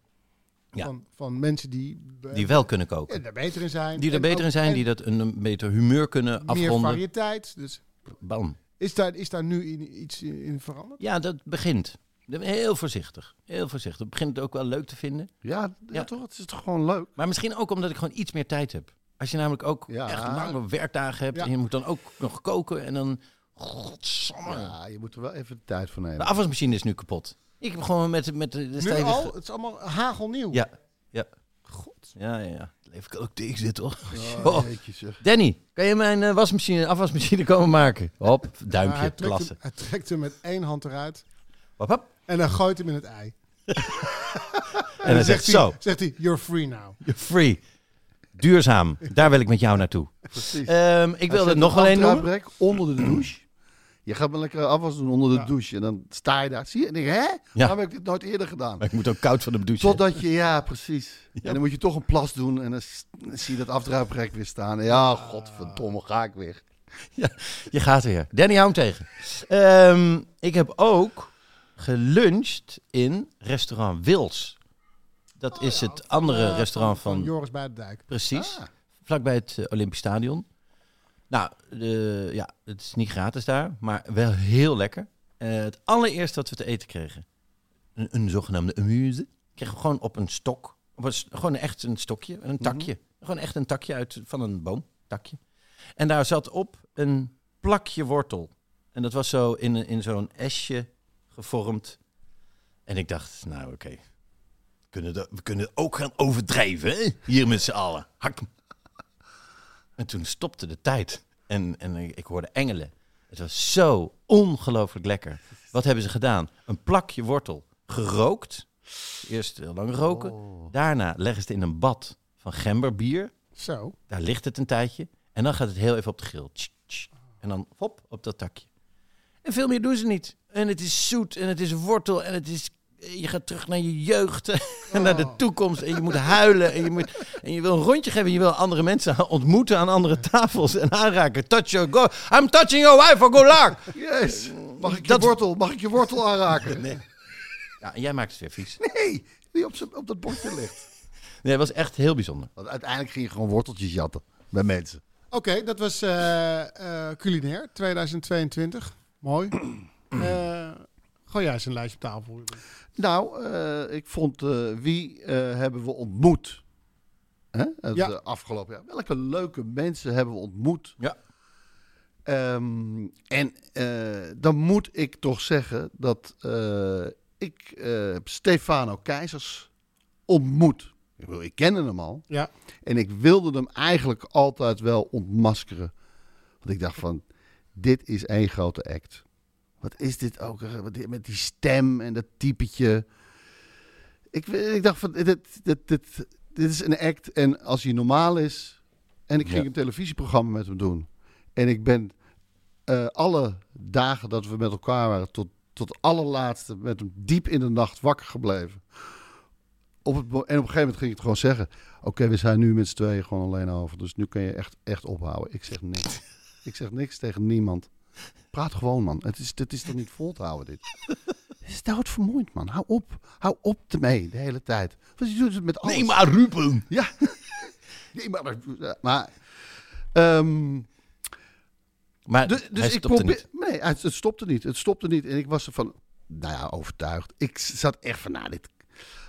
Ja. Van, van mensen die, eh, Die wel kunnen koken. ja, daar beter in zijn. Die er beter ook- in zijn, die dat een, een beter humeur kunnen Meer afronden. variëteit. Dus Bam. is daar, is daar nu in, iets in, in veranderd? Ja, dat begint. Heel voorzichtig. Heel voorzichtig. Het begint het ook wel leuk te vinden. Ja, ja, Ja. toch? Het is toch gewoon leuk? Maar misschien ook omdat ik gewoon iets meer tijd heb. Als je namelijk ook Ja. echt lange werkdagen hebt Ja. en je moet dan ook nog koken en dan... Godsamme. Ja, je moet er wel even de tijd voor nemen. De afwasmachine is nu kapot. Ik heb gewoon met, met de, de Nu al? Het is allemaal hagelnieuw. Ja, ja. God. Ja, ja, ja. Leef ik ook tegen zit, toch? Oh. Danny, kan je mijn eh, wasmachine, afwasmachine komen maken? Hop, duimpje, hij, trekt klasse. hem, hij trekt hem met één hand eruit Hop, hop. en dan gooit hem in het ei. En dan zegt hij, zo, zegt hij, you're free now. you're free. Duurzaam, daar wil ik met jou naartoe. Precies. Ehm, ik Hij wilde nog een wel één noemen. onder de douche. Je gaat maar lekker afwas doen onder de Ja. douche. En dan sta je daar. Zie je? En denk je, hè? Waarom heb ik dit nooit eerder gedaan? Maar ik moet ook koud van de douche. Totdat je, ja, precies. En dan moet je toch een plas doen. En dan, zie je dat afdruiprek weer staan. En ja, godverdomme, ga ik weer. Je gaat weer. Danny, hou hem tegen. Ehm, ik heb ook geluncht in restaurant Wils. Dat is het andere restaurant van... Joris bij de Dijk. Precies. Ah. Vlakbij het eh, Olympisch Stadion. Nou, de, ja, het is niet gratis daar, maar wel heel lekker. Eh, het allereerste wat we te eten kregen, een, een zogenaamde amuse, kregen we gewoon op een stok. Was gewoon echt een stokje, een takje. Gewoon echt een takje uit van een boom, takje. En daar zat op een plakje wortel. En dat was zo in, een- in zo'n esje gevormd. En ik dacht, nou oké, we kunnen we kunnen ook gaan overdrijven, hè? hier met z'n allen. Hak. En toen stopte de tijd. En, en ik, hoorde engelen. Het was zo ongelooflijk lekker. Wat hebben ze gedaan? Een plakje wortel gerookt. Eerst heel lang roken. Daarna leggen ze het in een bad van gemberbier. Zo. Daar ligt het een tijdje. En dan gaat het heel even op de grill. En dan hop, op dat takje. En veel meer doen ze niet. En het is zoet en het is wortel en het is... Je gaat terug naar je jeugd en naar de toekomst. En je moet huilen en je, moet, en je wil een rondje geven. En je wil andere mensen ontmoeten aan andere tafels en aanraken. Touch your go. I'm touching your wife for good luck. Yes. Mag ik je Dat- wortel, mag ik je wortel aanraken? Nee. Ja, en jij maakt het weer vies. Nee, die op, op dat bordje ligt. Nee, het was echt heel bijzonder. Want uiteindelijk ging je gewoon worteltjes jatten bij mensen. Oké, dat was eh, eh, culinair 2022. Mooi. Eh gooi jij eens een lijstje op tafel. Nou, eh, ik vond eh, wie eh, hebben we ontmoet? Hè? Het Ja. afgelopen jaar. Welke leuke mensen hebben we ontmoet? Ja. Ehm, en dan moet ik toch zeggen dat ik Stefano Keizers ontmoet. Ik, bedoel, ik kende hem al. Ja. En ik wilde hem eigenlijk altijd wel ontmaskeren. Want ik dacht van, dit is één grote act. Wat is dit ook? eh, Met die stem en dat typetje. Ik, ik dacht van, dit, dit, dit, dit is een act. En als hij normaal is... En ik ging Ja. een televisieprogramma met hem doen. En ik ben eh, alle dagen dat we met elkaar waren... tot, tot allerlaatste met hem diep in de nacht wakker gebleven. Op het, en op een gegeven moment ging ik het gewoon zeggen... Oké, we zijn nu met z'n tweeën gewoon alleen over. Dus nu kun je echt, echt ophouden. Ik zeg niks. ik zeg niks tegen niemand. Praat gewoon, man. Het is, dit is toch niet vol te houden, dit? Het is doodvermoeiend, man. Hou op. Hou op ermee, de hele tijd. Want je doet het met alles. Nee, maar Ruben. Ja. nee, maar... Maar... ehm, Maar dus, dus hij ik probeer... niet. Nee, het, het stopte niet. Het stopte niet. En ik was ervan... Nou ja, overtuigd. Ik zat echt van, nou, dit...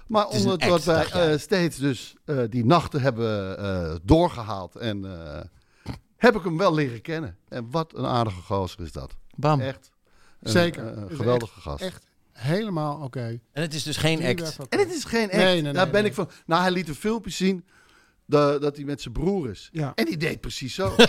Maar een omdat wij eh, steeds dus eh, die nachten hebben eh, doorgehaald... en heb ik hem wel leren kennen. En wat een aardige gozer is dat. Bam. Echt. Een, Zeker. eh, Een geweldige gast. Echt helemaal oké. En het is dus geen act. En het is geen act. Nee, nee, nee, Daar ben nee. ik van. Nou, hij liet een filmpje zien dat, dat hij met zijn broer is. Ja. En die deed precies zo.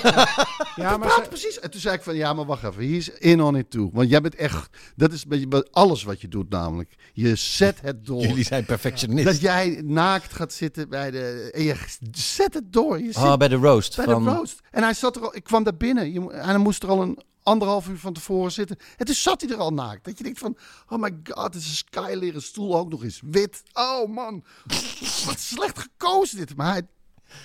Ja, maar ze- precies. En toen zei ik van, ja, maar wacht even. Hier is in on it too. Want jij bent echt, dat is beetje bij alles wat je doet namelijk. Je zet het door. Jullie zijn perfectionist. Dat jij naakt gaat zitten bij de, en je zet het door. Je zit Oh, bij de roast. bij van... de roast. En hij zat er al, ik kwam daar binnen. Je, en hij moest er al een anderhalf uur van tevoren zitten. En toen zat hij er al naakt. Dat je denkt van, oh my god, is een skyleren stoel ook nog eens wit. Oh man, wat slecht gekozen dit. Maar hij,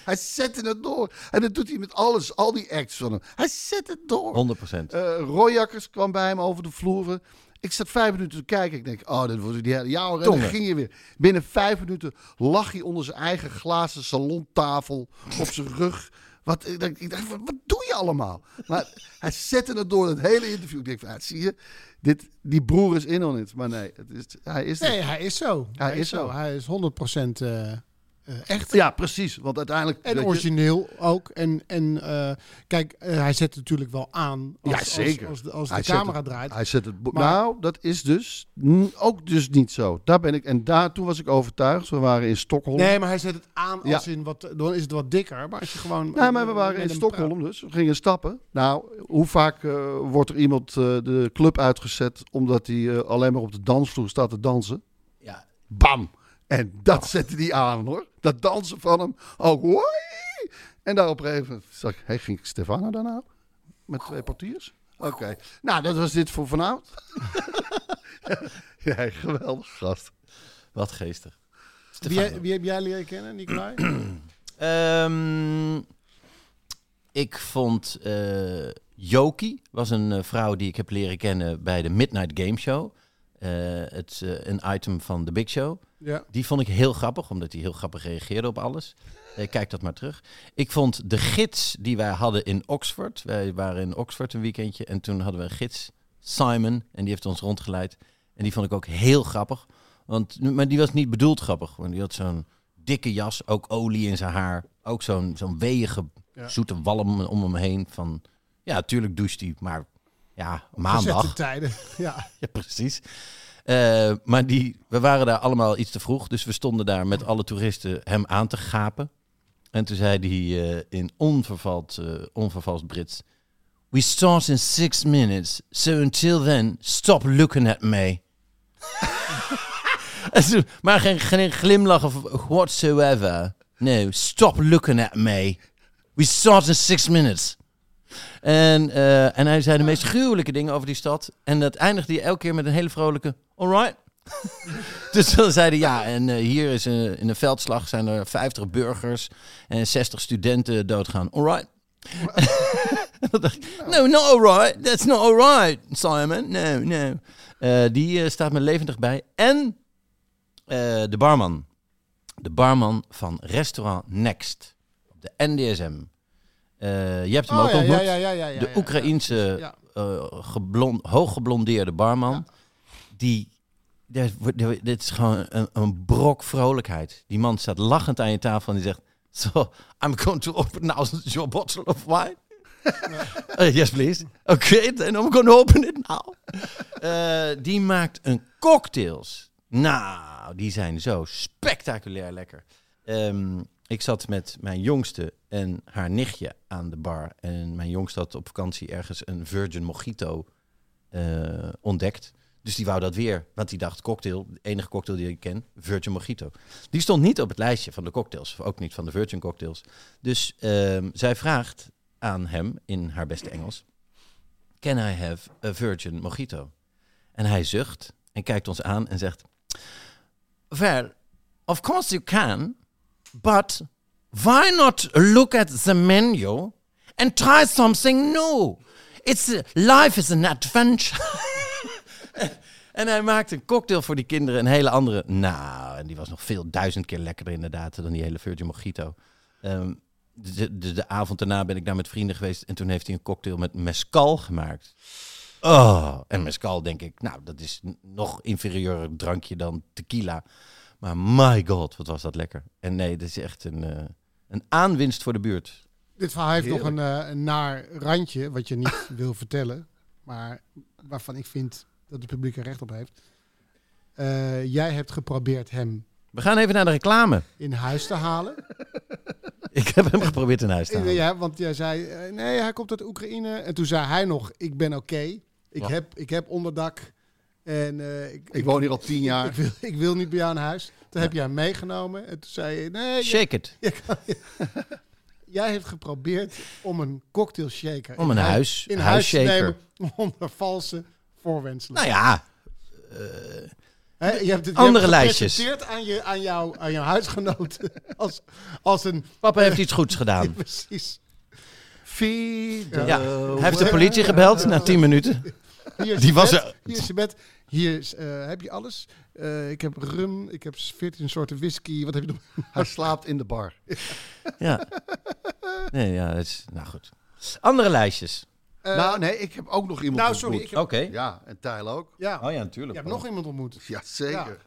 hij zette het door. En dat doet hij met alles, al die acts van hem. Hij zet het door. 100%. Eh Royakkers kwam bij hem over de vloer. Ik zat vijf minuten te kijken. Ik denk, oh, dat wordt die hele... Ja, hoor, en dan ging je weer. Binnen vijf minuten lag hij onder zijn eigen glazen salontafel op zijn rug. Wat, ik dacht, ik dacht, wat, wat doe je allemaal? Maar hij zette het door het hele interview. Ik denk, van, zie je, dit, die broer is in on it. Maar nee, het is, hij is Nee, hij is zo. Hij, is is zo. zo. Hij is 100% eh, eh, echt. Ja, precies. Want uiteindelijk... En je- origineel ook. En, en eh, kijk, eh, hij zet natuurlijk wel aan als, Ja, zeker. als, als de, als de Hij zet camera het- draait. Hij zet het. Maar- nou, dat is dus ook dus niet zo. Daar ben ik. En daar toen was ik overtuigd. We waren in Stockholm. Nee, maar hij zet het aan Ja. als in wat. Dan is het wat dikker. Maar als je gewoon. Nee, maar we eh, waren in Stockholm dus. We gingen stappen. Nou, hoe vaak eh, wordt er iemand eh, de club uitgezet omdat hij eh, alleen maar op de dansvloer staat te dansen? Ja, Bam! En dat zette hij aan hoor. Dat dansen van hem. Oh, hoi! En daar op een gegeven moment zag ik, hey, ging Stefano daar nou? Met twee portiers? Oké. Nou, dat was dit voor vanavond. ja, geweldig gast. wat geestig. Wie, wie heb jij leren kennen, Nicolai? Ehm, ik vond eh Joki, was een eh, vrouw die ik heb leren kennen bij de Midnight Game Show. Eh, het eh, een item van The Big Show. ja. Die vond ik heel grappig, omdat hij heel grappig reageerde op alles. Eh, kijk dat maar terug. Ik vond de gids die wij hadden in Oxford. Wij waren in Oxford een weekendje en toen hadden we een gids, Simon, en die heeft ons rondgeleid. En die vond ik ook heel grappig. Want, maar die was niet bedoeld grappig, want die had zo'n dikke jas, ook olie in zijn haar. Ook zo'n zo'n weeige, Ja. zoete walm om hem heen. Van, ja, natuurlijk doucht hij, maar ja, maandag. tijden. Ja. Ja, precies. Eh, maar die, we waren daar allemaal iets te vroeg. Dus we stonden daar met alle toeristen hem aan te gapen. En toen zei hij eh, in eh, onvervalst Brits... We start in six minutes. So until then, stop looking at me. Toen- maar geen, geen glimlach of whatsoever. No, stop looking at me. We start in six minutes. En, eh, en hij zei de meest gruwelijke dingen over die stad. En dat eindigde hij elke keer met een hele vrolijke... Alright. dus dan zeiden ja, en eh, hier is een, in een veldslag zijn er 50 burgers en 60 studenten doodgaan. Alright. Dacht no, not alright. That's not alright, Simon. No, no. Eh, die eh, staat me levendig bij. En eh, de barman. De barman van restaurant Next. De NDSM. Eh, je hebt hem Oh, ook ja, ontmoet. ja, ja, de. Oekraïense eh, geblond, hooggeblondeerde barman. Die, dit, is gewoon een, een brok vrolijkheid. Die man staat lachend aan je tafel en die zegt... So, I'm going to open now your bottle of wine. Eh, yes, please. Oké, then I'm going to open it now. Die maakt een cocktails. Nou, die zijn zo spectaculair lekker. Ehm, ik zat met mijn jongste en haar nichtje aan de bar. En mijn jongste had op vakantie ergens een Virgin Mojito eh, ontdekt. Dus die wou dat weer. Want die dacht, cocktail, de enige cocktail die ik ken, Virgin Mojito. Die stond niet op het lijstje van de cocktails. Ook niet van de Virgin cocktails. Dus ehm, zij vraagt aan hem in haar beste Engels... Can I have a Virgin Mojito? En hij zucht en kijkt ons aan en zegt... Well, of course you can, but why not look at the menu and try something new? It's life is an adventure. en hij maakte een cocktail voor die kinderen, een hele andere. Nou, en die was nog veel duizend keer lekkerder inderdaad dan die hele Virgin Mojito. Ehm, de, avond daarna ben ik daar met vrienden geweest en toen heeft hij een cocktail met mescal gemaakt. Oh, en mescal denk ik, nou, dat is nog inferieur drankje dan tequila. Maar my god, wat was dat lekker. En nee, dit is echt een, eh, een aanwinst voor de buurt. Dit verhaal heeft nog een, eh, een naar randje, wat je niet wil vertellen. Maar waarvan ik vind dat het publiek er recht op heeft. Eh, jij hebt geprobeerd hem We gaan even naar de reclame. in huis te halen. Ik heb hem geprobeerd in huis te halen. Ja, want jij zei, nee, hij komt uit Oekraïne. En toen zei hij nog, ik ben oké. Ik, heb, ik heb onderdak. En eh, ik, Ik woon hier al tien jaar. ik, wil, ik wil niet bij jou naar huis. Toen heb jij hem meegenomen. En toen zei je, nee, je- Shake it. je kan- jij heeft geprobeerd om een cocktail shaker Om een in huis- in huis te huisshaker. nemen onder valse voorwenselen. Nou ja, Hè, je hebt het, je Andere hebt lijstjes. gepresenteerd aan, je, aan, jou, aan jouw huisgenoten als, als een... papa heeft iets goeds gedaan. Precies. Ja, hij heeft de politie gebeld na 10 minuten. Hier is Die je was bed, er- Hier is je bed. Hier is, eh, heb je alles. Eh, ik heb rum, ik heb 14 soorten whisky. Wat heb je nog? Hij slaapt in de bar. Ja. Nee, ja, dat is, nou goed. Andere lijstjes. Eh, nou, nee, ik heb ook nog iemand nou, sorry. ontmoet. Ik heb, Oké. Ja, en Tijl ook. ja, Oh ja, natuurlijk. je hebt nog iemand ontmoet. Ja, zeker.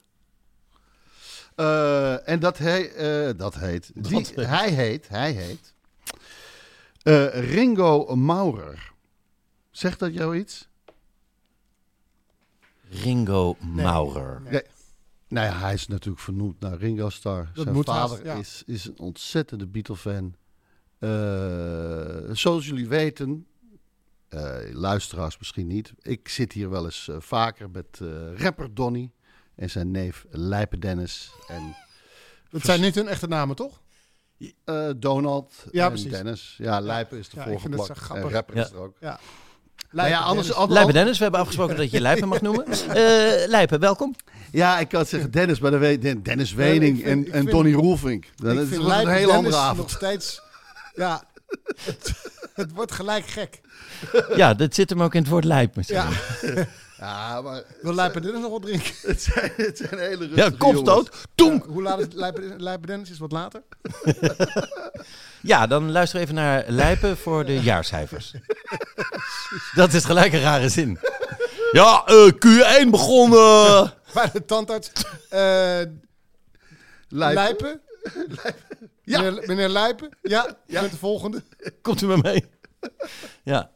Eh, en dat, he, eh, dat heet... Die, heet. Hij heet... Hij heet... eh, Ringo Maurer. Zegt dat jou iets? Ringo Maurer. Nee. Nee. Nou ja, hij is natuurlijk vernoemd naar Ringo Starr. Dat Zijn moet vader haast, ja. is, is een ontzettende Beatle-fan. Eh, zoals jullie weten, eh, luisteraars misschien niet. Ik zit hier wel eens eh, vaker met eh, rapper Donny en zijn neef Lijpe Dennis. En Dat zijn niet hun echte namen, toch? eh, Donald Ja, en precies. Dennis. Ja, Lijpe is de Ja, ik vorige vind het blok. zo En grappig. rapper is er ook. Ja. Nou ja, anders, Dennis. anders- Lijpen Dennis, we hebben afgesproken dat je Lijpen mag noemen. Eh Lijpen, welkom. Ja, ik kan zeggen Dennis, maar dan Dennis ik Wening vind- en, ik en vind- Donny Roelvink. Dat ik is een hele Dennis andere avond. nog steeds... Ja, het, het wordt gelijk gek. Ja, dat zit hem ook in het woord Lijpen. Ja, Ja, maar wil Lijpe Dennis nog wat drinken? het zijn, het zijn hele rustige Ja, kopstoot. Toen. Hoe laat is Lijpe, Lijpe Dennis? Is wat later? Ja, dan luister even naar Lijpen voor de jaarcijfers. Dat is gelijk een rare zin. Ja, eh, Q1 begonnen. Bij de tandarts. Eh Lijpen. Lijpen. Ja. Meneer, meneer Lijpen. Ja, met de volgende. Komt u maar mee. Ja,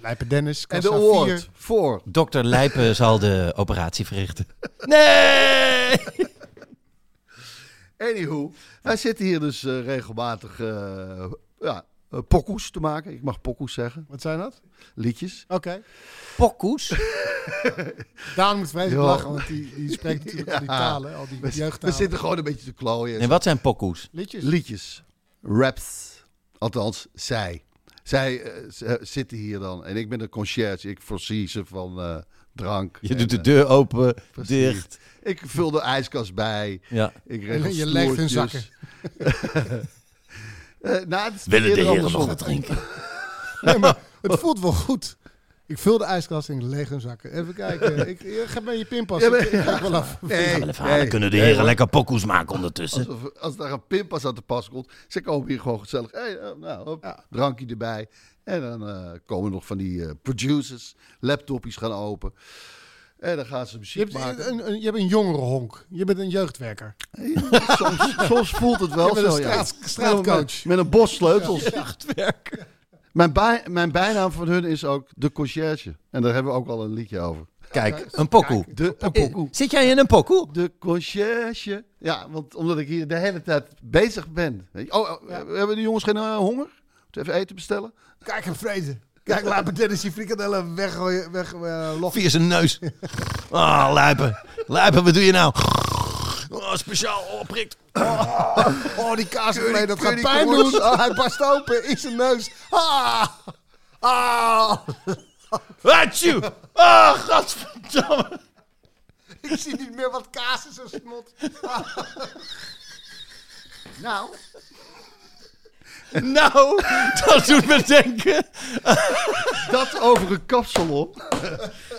Lijpen Dennis. En de kassa award 4. voor. dokter Lijpen zal de operatie verrichten. Nee! Anywho, wij zitten hier dus eh, regelmatig eh ja, pokoes te maken. Ik mag pokoes zeggen. Wat zijn dat? Liedjes. Oké. Pokkoes. Daan moet vreselijk Ja. lachen, want die, die spreekt natuurlijk al die Ja. talen, al die We, zitten gewoon een beetje te klooien. En wat zijn pokkoes? Liedjes. Liedjes. Raps. Althans, zij. Zij eh, eh, zitten hier dan. En ik ben de conciërge. Ik voorzie ze van eh, drank. Je En, doet de deur open, precies. dicht. Ik vul de ijskast bij. Ja. Ik regel je leegt hun snoertjes. Eh, nou, het is Willen de heren nog wat drinken? Nee, maar het voelt wel goed. Ik vul de ijskast in hun zakken. Even kijken. Ik, je gaat met je pinpas. Ja, maar- ik, kijk wel af. Nee, Gaan we even halen, nee, kunnen de heren lekker pokkoes maken ondertussen. Als, als daar een pinpas aan te pas komt, ze komen hier gewoon gezellig. Hey, eh, nou, hop, Ja. drankje erbij. En dan eh, komen nog van die eh, producers, laptopjes gaan open. En dan gaan ze Je muziek hebt maken. een, een, je hebt een jongerenhonk. Je bent een jeugdwerker. soms, soms voelt het wel Je bent zo, een ja. straat- straatcoach. Met, met een bos sleutels. Jachtwerk. Mijn, bij, mijn bijnaam van hun is ook de conciërge. En daar hebben we ook al een liedje over. Kijk, een pokoe. De, een Eh, pokoe. Zit jij in een pokoe? De conciërge. Ja, want omdat ik hier de hele tijd bezig ben. Weet je. Oh, oh, hebben de jongens geen eh, honger? We even eten bestellen? Kijk hem vreten. Kijk, laat me Dennis die frikandellen weg, weg loffen. Via zijn neus. Ah, lijpen. Lijpen, wat doe je nou? Oh, speciaal opprikt. Oh, die kaasvlees, dat gaat pijn doen. Oh, hij barst open in zijn neus. Ah! Ah! Atjoe! Ah, godverdomme. Ik zie niet meer wat kaas in zijn snot. Nou, Nou, dat doet me denken. dat over een kapsalon.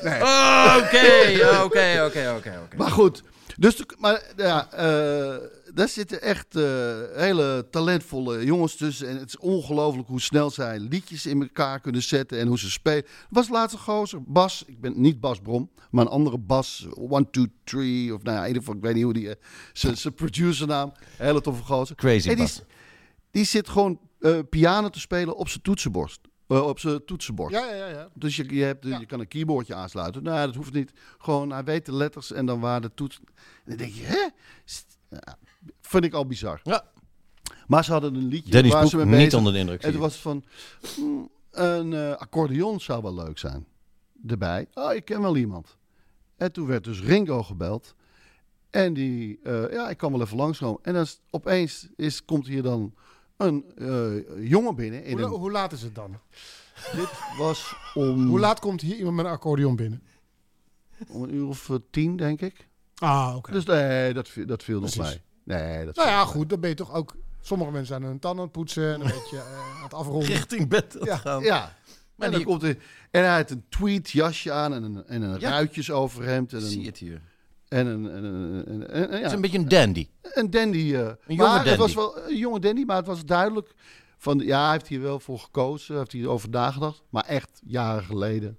Oh, Oké, oké, oké, oké, oké. Maar goed, dus, maar ja, eh, daar zitten echt eh, hele talentvolle jongens tussen. En het is ongelooflijk hoe snel zij liedjes in elkaar kunnen zetten en hoe ze spelen. Er was laatst een gozer, Bas, ik ben niet Bas Brom, maar een andere Bas, One, Two, Three, of nou ja, in ieder geval, ik weet niet hoe die, eh, zijn producernaam, hele toffe gozer. Crazy En die, Bas. Die zit gewoon eh, piano te spelen op zijn toetsenbord. Eh, op zijn toetsenbord. Ja, ja, ja. ja. Dus je, je, hebt, Ja. je kan een keyboardje aansluiten. Nou, dat hoeft niet. Gewoon, hij weet de letters en dan waar de toets. En dan denk je, hè? St- ja, vind ik al bizar. Ja. Maar ze hadden een liedje Dennis waar Boek ze mee niet bezig- onder de indruk. En het was van, hmm, een eh, accordeon zou wel leuk zijn. Erbij. Oh, ik ken wel iemand. En toen werd dus Ringo gebeld. En die, eh, ja, ik kan wel even langskomen. En dan is, opeens is, komt hier dan een eh, jongen binnen. In Hoe, een, hoe laat is het dan? dit was om, Hoe laat komt hier iemand met een accordeon binnen? om een uur of eh, tien, denk ik. Ah, oké. Dus nee, dat, viel- dat viel nog mee. Nee, dat Nou ja, goed, dan ben je toch ook... Sommige mensen zijn hun tanden aan het poetsen en een beetje eh, aan het afronden. Richting bed Ja. gaan. Ja. Maar en, dan die- komt hij, en hij had een tweed jasje aan en een, en een Ja. ruitjesoverhemd. En Zie een, het hier. En een, en een, en- en- en- Het ja, is een beetje een dandy. een dandy. eh, jonge maar Het was wel een jonge dandy, maar het was duidelijk van ja, hij heeft hier wel voor gekozen, hij heeft hier over nagedacht, maar echt jaren geleden.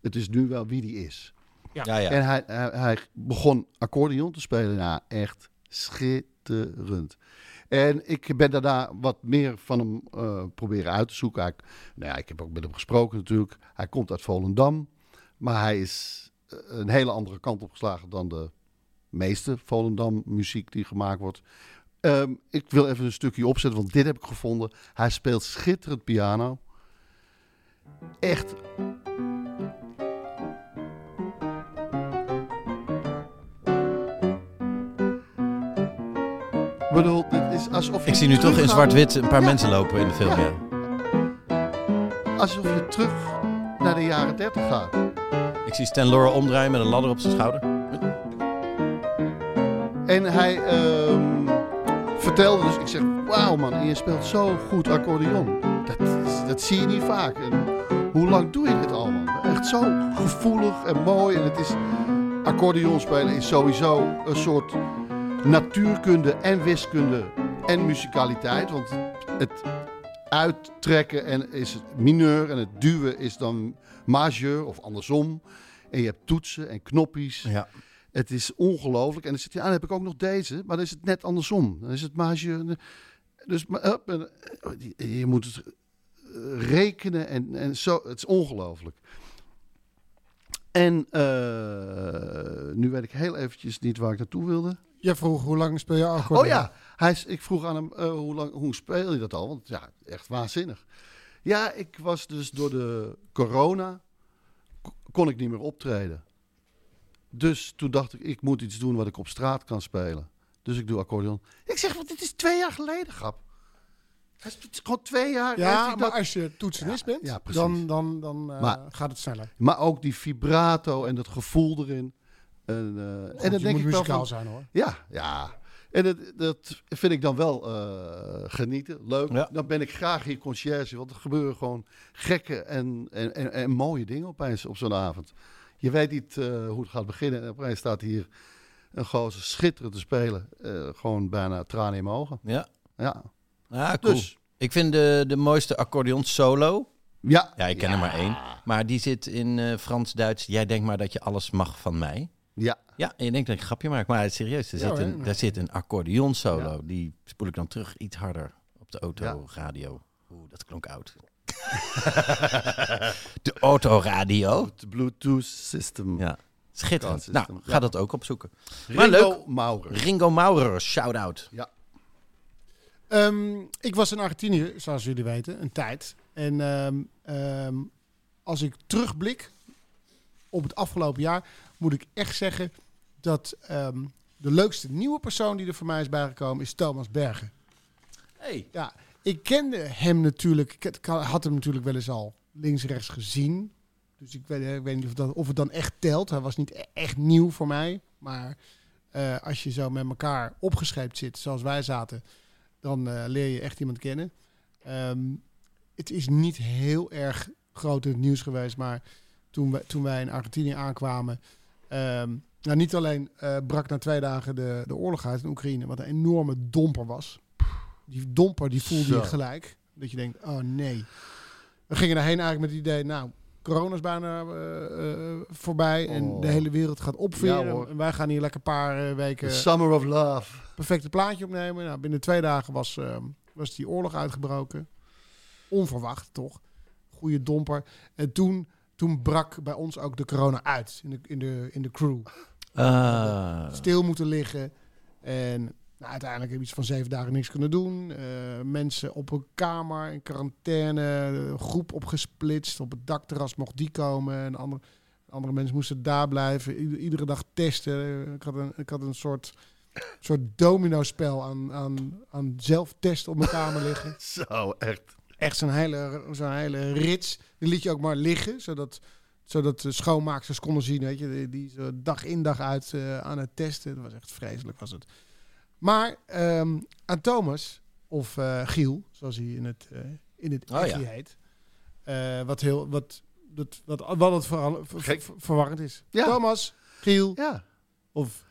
Het is nu wel wie die is. Ja, ja. En hij, hij, hij begon accordeon te spelen. Ja, echt schitterend. En ik ben daarna wat meer van hem eh, proberen uit te zoeken. Hij, nou ja, ik heb ook met hem gesproken natuurlijk. Hij komt uit Volendam. Maar hij is een hele andere kant opgeslagen dan de meeste Volendam muziek die gemaakt wordt. Ehm, ik wil even een stukje opzetten, want dit heb ik gevonden. Hij speelt schitterend piano. Echt Ik bedoel, dit is alsof je Ik zie nu toch in zwart-wit een paar Ja. mensen lopen in de film. Ja. Ja. Alsof je terug naar de jaren 30 gaat. Ik zie Stan Laurel omdraaien met een ladder op zijn schouder. En hij ehm, vertelde dus, ik zeg, wauw man, je speelt zo goed accordeon. Dat, dat zie je niet vaak. En hoe lang doe je dit al man? Echt zo gevoelig en mooi. En het is, accordeon spelen is sowieso een soort natuurkunde en wiskunde en muzikaliteit. Want het uittrekken en is het mineur en het duwen is dan majeur of andersom. En je hebt toetsen en knoppies. Ja. Het is ongelooflijk. En dan zit je, dan heb ik ook nog deze, maar dan is het net andersom. Dan is het majeur. Dus maar, hup, en, eh, je moet het eh, rekenen en, en zo. Het is ongelooflijk. En eh, nu weet ik heel eventjes niet waar ik naartoe wilde. Jij vroeg hoe lang speel je accordeon? Oh ja, hij, ik vroeg aan hem eh, hoe, lang, hoe speel je dat al? Want ja, echt waanzinnig. Ja, ik was dus door de corona, kon ik niet meer optreden. Dus toen dacht ik, ik moet iets doen wat ik op straat kan spelen. Dus ik doe accordeon. Ik zeg, want dit is twee jaar geleden, grap. Het is gewoon twee jaar. Ja, maar dat- als je toetsenist bent, ja, dan, dan, dan eh, Maar- gaat het sneller. Maar ook die vibrato en dat gevoel erin. En, eh, en Goed, dan je denk moet ik muzikaal van, zijn hoor. Ja, ja. En dat, dat vind ik dan wel eh, genieten, leuk. Ja. Dan ben ik graag hier conciërge, want er gebeuren gewoon gekke en, en, en, en mooie dingen opeens op zo'n avond. Je weet niet eh, hoe het gaat beginnen en opeens staat hier een gozer schitterend te spelen. Eh, gewoon bijna tranen in mijn ogen. Ja. Ja, Ah, cool. dus Ik vind de, de mooiste accordeon solo. ja. Ja, ik ken er maar één. Maar die zit in eh, Frans-Duits. Jij denkt maar dat je alles mag van mij. Ja, Ja, en je denkt dat ik een grapje maak. Maar serieus, er, zit, een, daar zit een accordeon solo. Ja. Die spoel ik dan terug iets harder op de autoradio. Oeh, dat klonk oud. de autoradio. het Bluetooth system. Ja, schitterend. System, Nou, ga dat ook opzoeken. Maar Ringo leuk. Maurer. Ringo Maurer, shout-out. Ja. Ehm, ik was in Argentinië, zoals jullie weten, een tijd. En ehm, ehm, als ik terugblik op het afgelopen jaar, moet ik echt zeggen dat ehm, de leukste nieuwe persoon die er voor mij is bijgekomen is Thomas Bergen. Hey. Ja, ik kende hem natuurlijk, ik had- hem natuurlijk wel eens al links-rechts gezien. Dus ik weet, ik weet niet of, dat, of het dan echt telt. Hij was niet e- echt nieuw voor mij. Maar eh, als je zo met elkaar opgescheept zit, zoals wij zaten, dan eh, leer je echt iemand kennen. Ehm, het is niet heel erg groot in het nieuws geweest, maar toen, we, toen wij in Argentinië aankwamen, ehm, nou niet alleen eh, brak na twee dagen de, de oorlog uit in Oekraïne, wat een enorme domper was. Die domper die voelde Zo. je gelijk. Dat je denkt, oh nee. We gingen daarheen eigenlijk met het idee, nou, corona is bijna eh, eh, voorbij en Oh. de hele wereld gaat opveren. Ja, en wij gaan hier lekker een paar weken The Summer of Love. perfecte plaatje opnemen. Nou, binnen twee dagen was, ehm, was die oorlog uitgebroken. Onverwacht, toch? Goede domper. En toen, toen brak bij ons ook de corona uit in de, in de, in de crew. Ah. Stil moeten liggen. En nou, uiteindelijk heb ik iets van zeven dagen niks kunnen doen. Eh, mensen op een kamer in quarantaine. Een groep opgesplitst. Op het dakterras mocht die komen. En andere, andere mensen moesten daar blijven. Ieder- iedere dag testen. Ik had een, ik had een soort soort domino-spel aan, aan, aan zelftesten op mijn kamer liggen. Zo, echt. Echt zo'n hele, zo'n hele rits. Die liet je ook maar liggen, zodat, zodat de schoonmaaksters konden zien, weet je, die, die zo dag in dag uit eh, aan het testen. Dat was echt vreselijk, was het. Maar ehm, aan Thomas, of eh, Giel, zoals hij in het, eh in het Oh, ja. heet, wat heel, wat, dat, wat, wat het ver- Gek. ver- verwarrend is. Ja. Thomas, Giel, Ja. of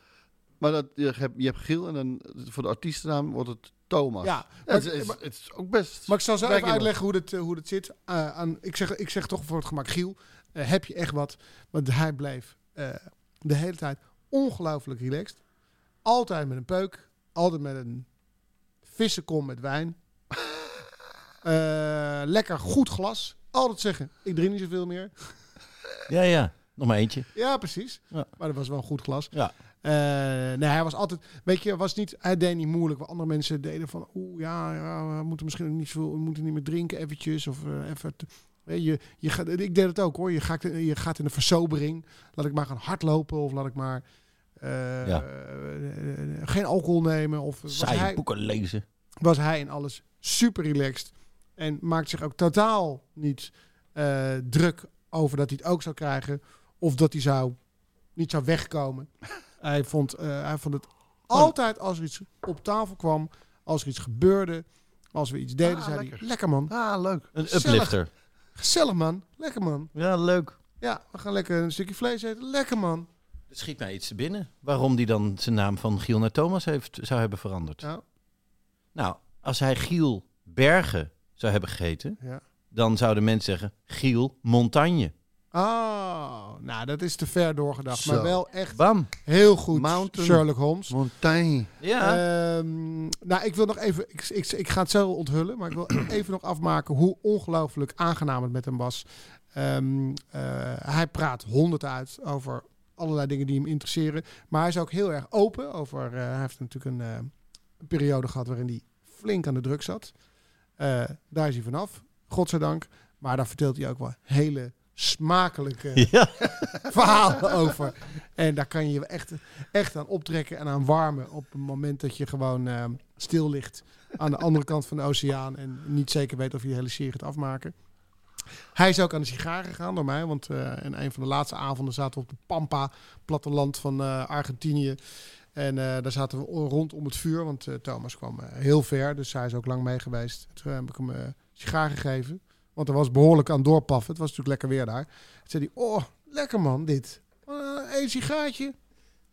Maar dat, je, hebt, je hebt Giel en dan voor de artiestennaam wordt het Thomas. ja. Het, is, maar- het is ook best. Maar ik zal zo even uitleggen hoe het, eh, hoe het zit. Eh, aan, ik, zeg, ik zeg toch voor het gemak, Giel, eh, heb je echt wat? Want hij bleef eh, de hele tijd ongelooflijk relaxed. Altijd met een peuk. Altijd met een vissenkom met wijn. Eh, lekker goed glas. Altijd zeggen, ik drink niet zoveel meer. Ja, ja. Nog maar eentje. Ja, precies. Ja. Maar dat was wel een goed glas. Ja. Eh, nee, hij was altijd, weet je, was niet, hij deed niet moeilijk. Waar andere mensen deden van, oeh, ja, ja, we moeten misschien ook niet zo, we moeten niet meer drinken eventjes of eh, even. je, je gaat, ik deed het ook hoor. Je gaat, je gaat in een versobering. Laat ik maar gaan hardlopen of laat ik maar eh, Ja. geen alcohol nemen of Saaie hij, boeken lezen. was hij in alles super relaxed en maakt zich ook totaal niet druk over dat hij het ook zou krijgen of dat hij zou niet zou wegkomen. Hij, vond, eh, hij vond het altijd als er iets op tafel kwam, als er iets gebeurde, als we iets deden, Ah, zei lekker. hij: Lekker man, Ah, leuk. Een Gezellig. uplifter. gezellig man, lekker man. Ja, leuk. Ja, we gaan lekker een stukje vlees eten, lekker man. Er schiet mij iets te binnen. Waarom die dan zijn naam van Giel naar Thomas heeft, zou hebben veranderd. Nou, Nou, als hij Giel Bergen zou hebben gegeten, ja. dan zouden mensen zeggen Giel Montagne. Oh, nou dat is te ver doorgedacht, Zo. maar wel echt Bam. heel goed. Mountain. Sherlock Holmes. Montaigne. Ja. Ehm, nou, ik wil nog even. Ik, ik, ik ga het zo onthullen, maar ik wil even nog afmaken hoe ongelooflijk aangenaam het met hem was. Ehm, eh, hij praat honderd uit over allerlei dingen die hem interesseren. Maar hij is ook heel erg open over. eh, hij heeft natuurlijk een, eh, een periode gehad waarin hij flink aan de druk zat. Eh, daar is hij vanaf, godzijdank. Maar daar vertelt hij ook wel hele smakelijke ja. verhalen over. En daar kan je je echt, echt aan optrekken en aan warmen op het moment dat je gewoon eh, stil ligt aan de andere kant van de oceaan en niet zeker weet of je de hele serie gaat afmaken. Hij is ook aan de sigaar gegaan door mij, want eh, in een van de laatste avonden zaten we op de Pampa, platteland van eh, Argentinië. En eh, daar zaten we rondom het vuur, want Thomas kwam heel ver, dus hij is ook lang mee geweest. Toen heb ik hem sigaar gegeven, want er was behoorlijk aan doorpaffen. Het was natuurlijk lekker weer daar. Toen zei hij, oh, lekker man, dit. Eén sigaartje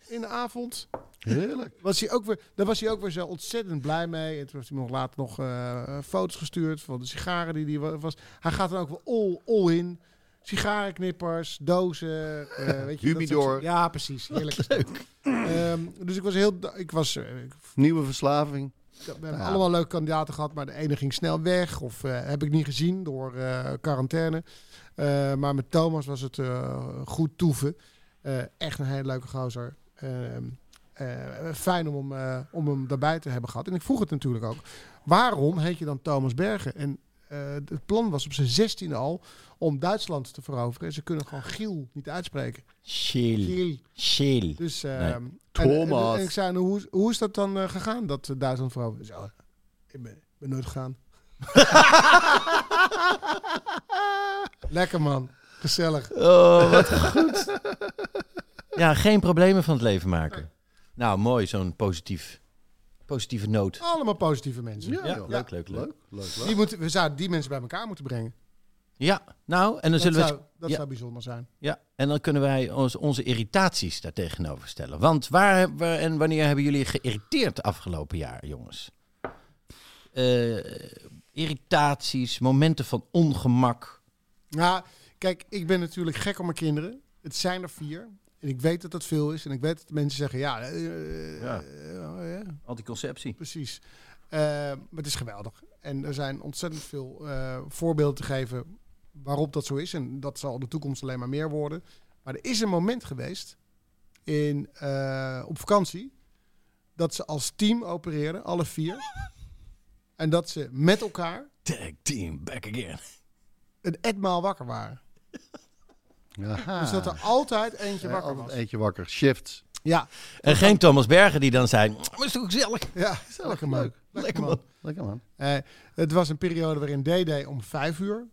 in de avond. Heerlijk. Was hij ook weer, daar was hij ook weer zo ontzettend blij mee. En toen heeft hij nog later nog eh, foto's gestuurd van de sigaren die hij wa- was. Hij gaat dan ook wel all, all in. Sigarenknippers, dozen, eh, weet je. soort- Humidor. Ja, precies. Heerlijk. dat. Ehm, dus ik was heel, ik was, eh, Nieuwe verslaving. We hebben Ja. allemaal leuke kandidaten gehad, maar de ene ging snel weg. Of eh, heb ik niet gezien door eh, quarantaine. Eh, maar met Thomas was het eh, goed toeven. Eh, echt een hele leuke gozer. Ehm, eh, fijn om hem, eh, om hem daarbij te hebben gehad. En ik vroeg het natuurlijk ook. Waarom heet je dan Thomas Bergen? En eh, het plan was op zijn zestiende al om Duitsland te veroveren. En ze kunnen gewoon Giel niet uitspreken. Giel. Chill. Dus, eh, Nee. en- Thomas. En, en ik zei, nou, hoe, hoe is dat dan eh, gegaan, dat eh, Duitsland veroveren? Zo, ik ben, ben nooit gegaan. Lekker man. Gezellig. Oh, wat goed. Ja, geen problemen van het leven maken. Nou, mooi, zo'n positief, positieve noot. Allemaal positieve mensen. Ja, joh. leuk, leuk, leuk. Leuk, leuk, leuk. Die moeten, we zouden die mensen bij elkaar moeten brengen. Ja, nou, en dan Dat, zullen we... zou, dat ja. zou bijzonder zijn. Ja, en dan kunnen wij ons, onze irritaties daar tegenover stellen. Want waar, waar en wanneer hebben jullie geïrriteerd de afgelopen jaar, jongens? Eh, irritaties, momenten van ongemak. Nou, kijk, ik ben natuurlijk gek op mijn kinderen. Het zijn er vier. En ik weet dat dat veel is. En ik weet dat mensen zeggen, ja, eh, Ja. eh, ja, Anticonceptie. Precies. Eh, maar het is geweldig. En er zijn ontzettend veel voorbeelden te geven waarop dat zo is. En dat zal in de toekomst alleen maar meer worden. Maar er is een moment geweest in, op vakantie dat ze als team opereerden, alle vier. En dat ze met elkaar Tag team, back again. een etmaal wakker waren. Aha. Dus dat er altijd eentje Ja, wakker altijd was. eentje wakker. Shifts. Ja, En geen Thomas Bergen die dan zei, maar is toch gezellig? ja lekker man. leuk. Lekker man. Lekker man. Eh, het was een periode waarin DD om vijf uur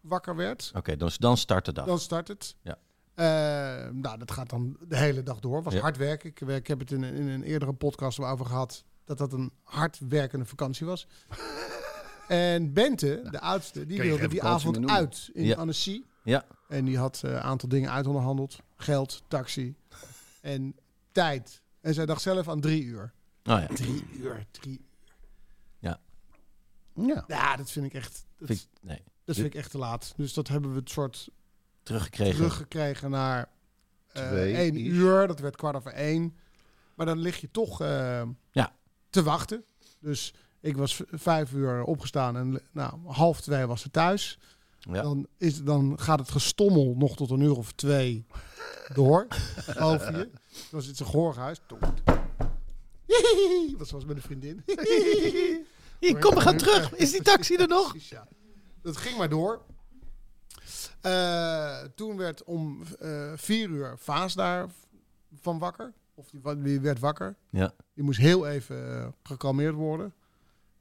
wakker werd. Oké, dan, dan start de dag. Dan start het. Ja. Eh, nou, dat gaat dan de hele dag door. Was Ja. hard werken. Ik, ik heb het in, een- in een eerdere podcast over gehad dat dat een hard werkende vakantie was. en Bente, de oudste, die wilde die avond uit in Ja. Annecy. Ja. En die had eh, een aantal dingen uitonderhandeld. Geld, taxi en tijd. En zij dacht zelf aan drie uur. Oh ja, Drie uur, drie Ja. Ja, dat vind ik echt, dat, vind ik, nee, dat vind ik echt te laat. Dus dat hebben we het soort teruggekregen. teruggekregen naar eh Twee één is. uur. Dat werd kwart over één. Maar dan lig je toch eh, Ja. te wachten. Dus ik was vijf uur opgestaan en nou, half twee was ze thuis. Ja. Dan, is, dan gaat het gestommel nog tot een uur of twee door. Geloof je? Dan zit ze gehoorhuis. Dat was met een vriendin. Hier, kom, we gaan terug. Is die taxi er nog? Ja. Dat ging maar door. Eh, toen werd om eh, vier uur Vaas daar van wakker. Of die, werd wakker. Ja. Die moest heel even eh, gekalmeerd worden.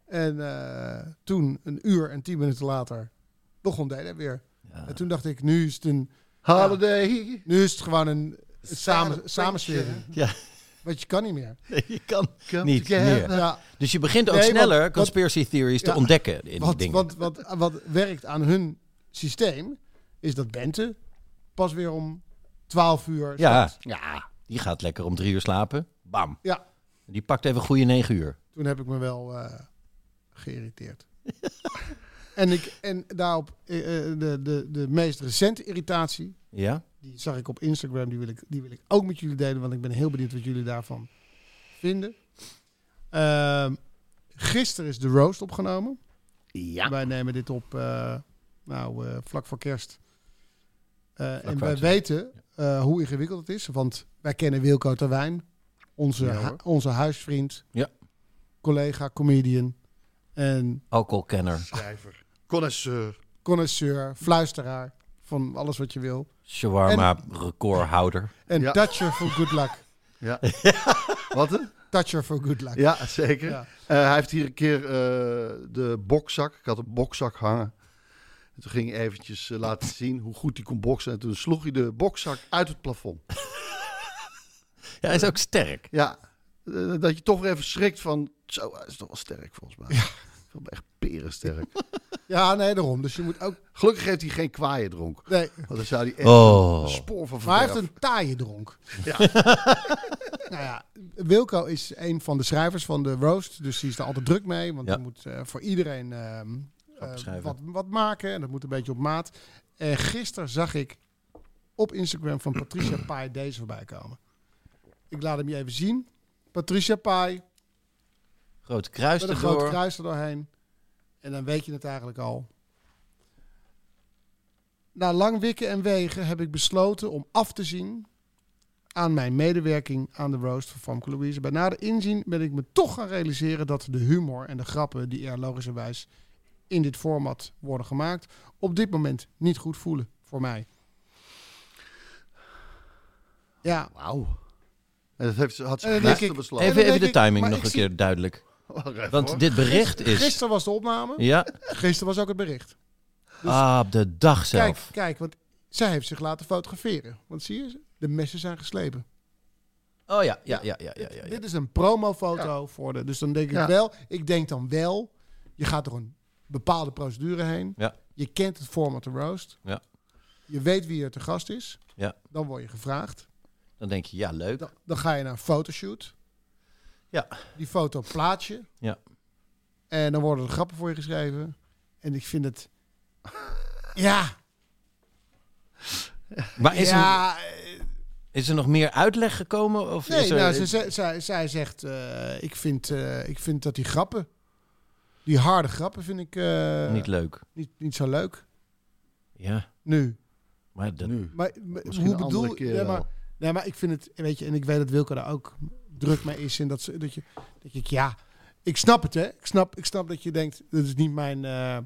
En toen, een uur en tien minuten later, begon Dede weer. Ja. En toen dacht ik, nu is het, een, Holiday. nu is het gewoon een samen, samenswering. Ja, Want je kan niet meer. je kan Come niet together. meer. Ja, Dus je begint ook Nee, sneller want- conspiracy theories te Ja. ontdekken in die wat, dingen. wat, wat, wat werkt aan hun systeem, is dat Bente pas weer om 12 uur ja, ja, die gaat lekker om drie uur slapen. Bam. Ja. Die pakt even goede negen uur. Toen heb ik me wel eh, geïrriteerd. en, ik, en daarop eh, eh, de, de, de meest recente irritatie, Ja? die zag ik op Instagram, die wil ik, die wil ik ook met jullie delen, want ik ben heel benieuwd wat jullie daarvan vinden. Ehm, gisteren is de roast opgenomen. Ja. Wij nemen dit op eh, nou, vlak voor kerst. En wij weten hoe ingewikkeld het is. Want wij kennen Wilco Terwijn, onze, Ja, hu- hoor. onze huisvriend, Ja. collega, comedian en Alcoholkenner. Schrijver. Connoisseur. connoisseur, fluisteraar van alles wat je wil. Shawarma recordhouder. En Ja. toucher for good luck. Ja. Wat hè? Toucher for good luck. Ja, zeker. Ja. Eh, hij heeft hier een keer eh, de bokzak. Ik had een bokzak hangen. En toen ging hij eventjes eh, laten zien hoe goed hij kon boksen. En toen sloeg hij de bokzak uit het plafond. Ja, hij is ook sterk. Ja, dat je toch weer even schrikt van... Zo, hij is toch wel sterk volgens mij. Ja. Echt perensterk. Ja, nee, daarom. Dus je moet ook... Gelukkig heeft hij geen kwaaien dronk. Nee, Want dan zou hij echt Oh. een spoor van maar hij heeft een taaie dronk. nou ja, Wilco is een van de schrijvers van de Roast. Dus die is er altijd druk mee. Want Ja. hij moet eh, voor iedereen ehm, eh, wat, wat maken. En dat moet een beetje op maat. En gisteren zag ik op Instagram van Patricia Pai deze voorbij komen. Ik laat hem je even zien. Patricia Pai Grote kruis met een groot erdoor. kruis er doorheen. En dan weet je het eigenlijk al. Na lang wikken en wegen heb ik besloten om af te zien aan mijn medewerking aan de roast van Famke Louise. Bij nader inzien ben ik me toch gaan realiseren dat de humor en de grappen die er logischerwijs in dit format worden gemaakt, op dit moment niet goed voelen voor mij. Ja, Wauw. En dat heeft, had ze ik- besloten. En Even, even de ik, timing nog ik een zie- keer duidelijk. Want hoor. dit bericht is... gisteren was de opname, Ja, gisteren was ook het bericht. ah, op de dag Kijk, zelf. kijk, want zij heeft zich laten fotograferen. Want zie je, de messen zijn geslepen. Oh ja, ja, ja, ja, ja. ja, ja. Dit is een promofoto voor de. Dus dan denk ik wel, ik denk dan wel, je gaat door een bepaalde procedure heen. Ja. Je kent het format de roast. Ja. Je weet wie er te gast is. Ja. Dan word je gevraagd. Dan denk je, ja, leuk. Dan, dan ga je naar een fotoshoot. Ja. Die foto plaats je. Ja. En dan worden er grappen voor je geschreven. En ik vind het. Ja. Maar is, er, ja, is er nog meer uitleg gekomen? Of Nee, is er, nou, ze, ze- zij, zij zegt, eh, ik, vind, eh, ik vind dat die grappen, die harde grappen, vind ik eh, niet leuk. niet, niet zo leuk. Ja, Nu. maar dat, Nu. Maar, maar Misschien hoe een bedoel andere keer ja, maar, nee, maar ik vind het, weet je, en ik weet dat Wilco daar ook druk mee is. En dat, ze, dat je, dat je, ja, ik snap het, hè. Ik snap, ik snap dat je denkt, dat is niet mijn, eh,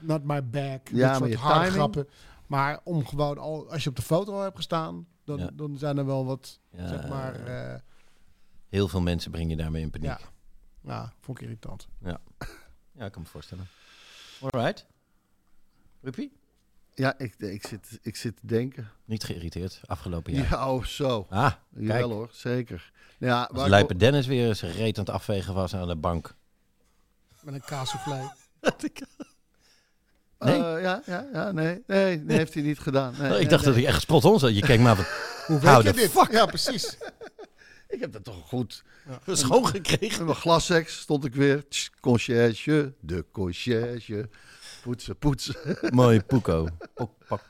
not my bag. Ja, dat maar soort harde grappen. Maar om gewoon, al, als je op de foto al hebt gestaan, Dan, Ja. dan zijn er wel wat, Ja, zeg maar... eh Heel veel mensen breng je daarmee in paniek. ja, nou, vond ik irritant. Ja, ik kan me voorstellen. Alright. Ruppie? Ja, ik, ik, zit, ik zit te denken. Niet geïrriteerd, afgelopen Ja, jaar. oh zo. Ah, Jawel hoor, zeker. Ja, Als waar ik Luiper Dennis weer eens reet aan het afvegen was aan de bank. Met een kaassoufflé. Nee? Eh, ja, ja, ja, nee, nee, nee, heeft hij niet gedaan. Nee, ik nee, dacht nee. dat ik echt spot on zat. Je kijkt maar van, Hoe weet je dit? fuck? Ja, precies. Ik heb dat toch goed. schoongekregen. In mijn glasseks stond ik weer. Tss, Conciërge, de conciërge. Poetsen, poetsen. Mooi poeko. Pok, pak,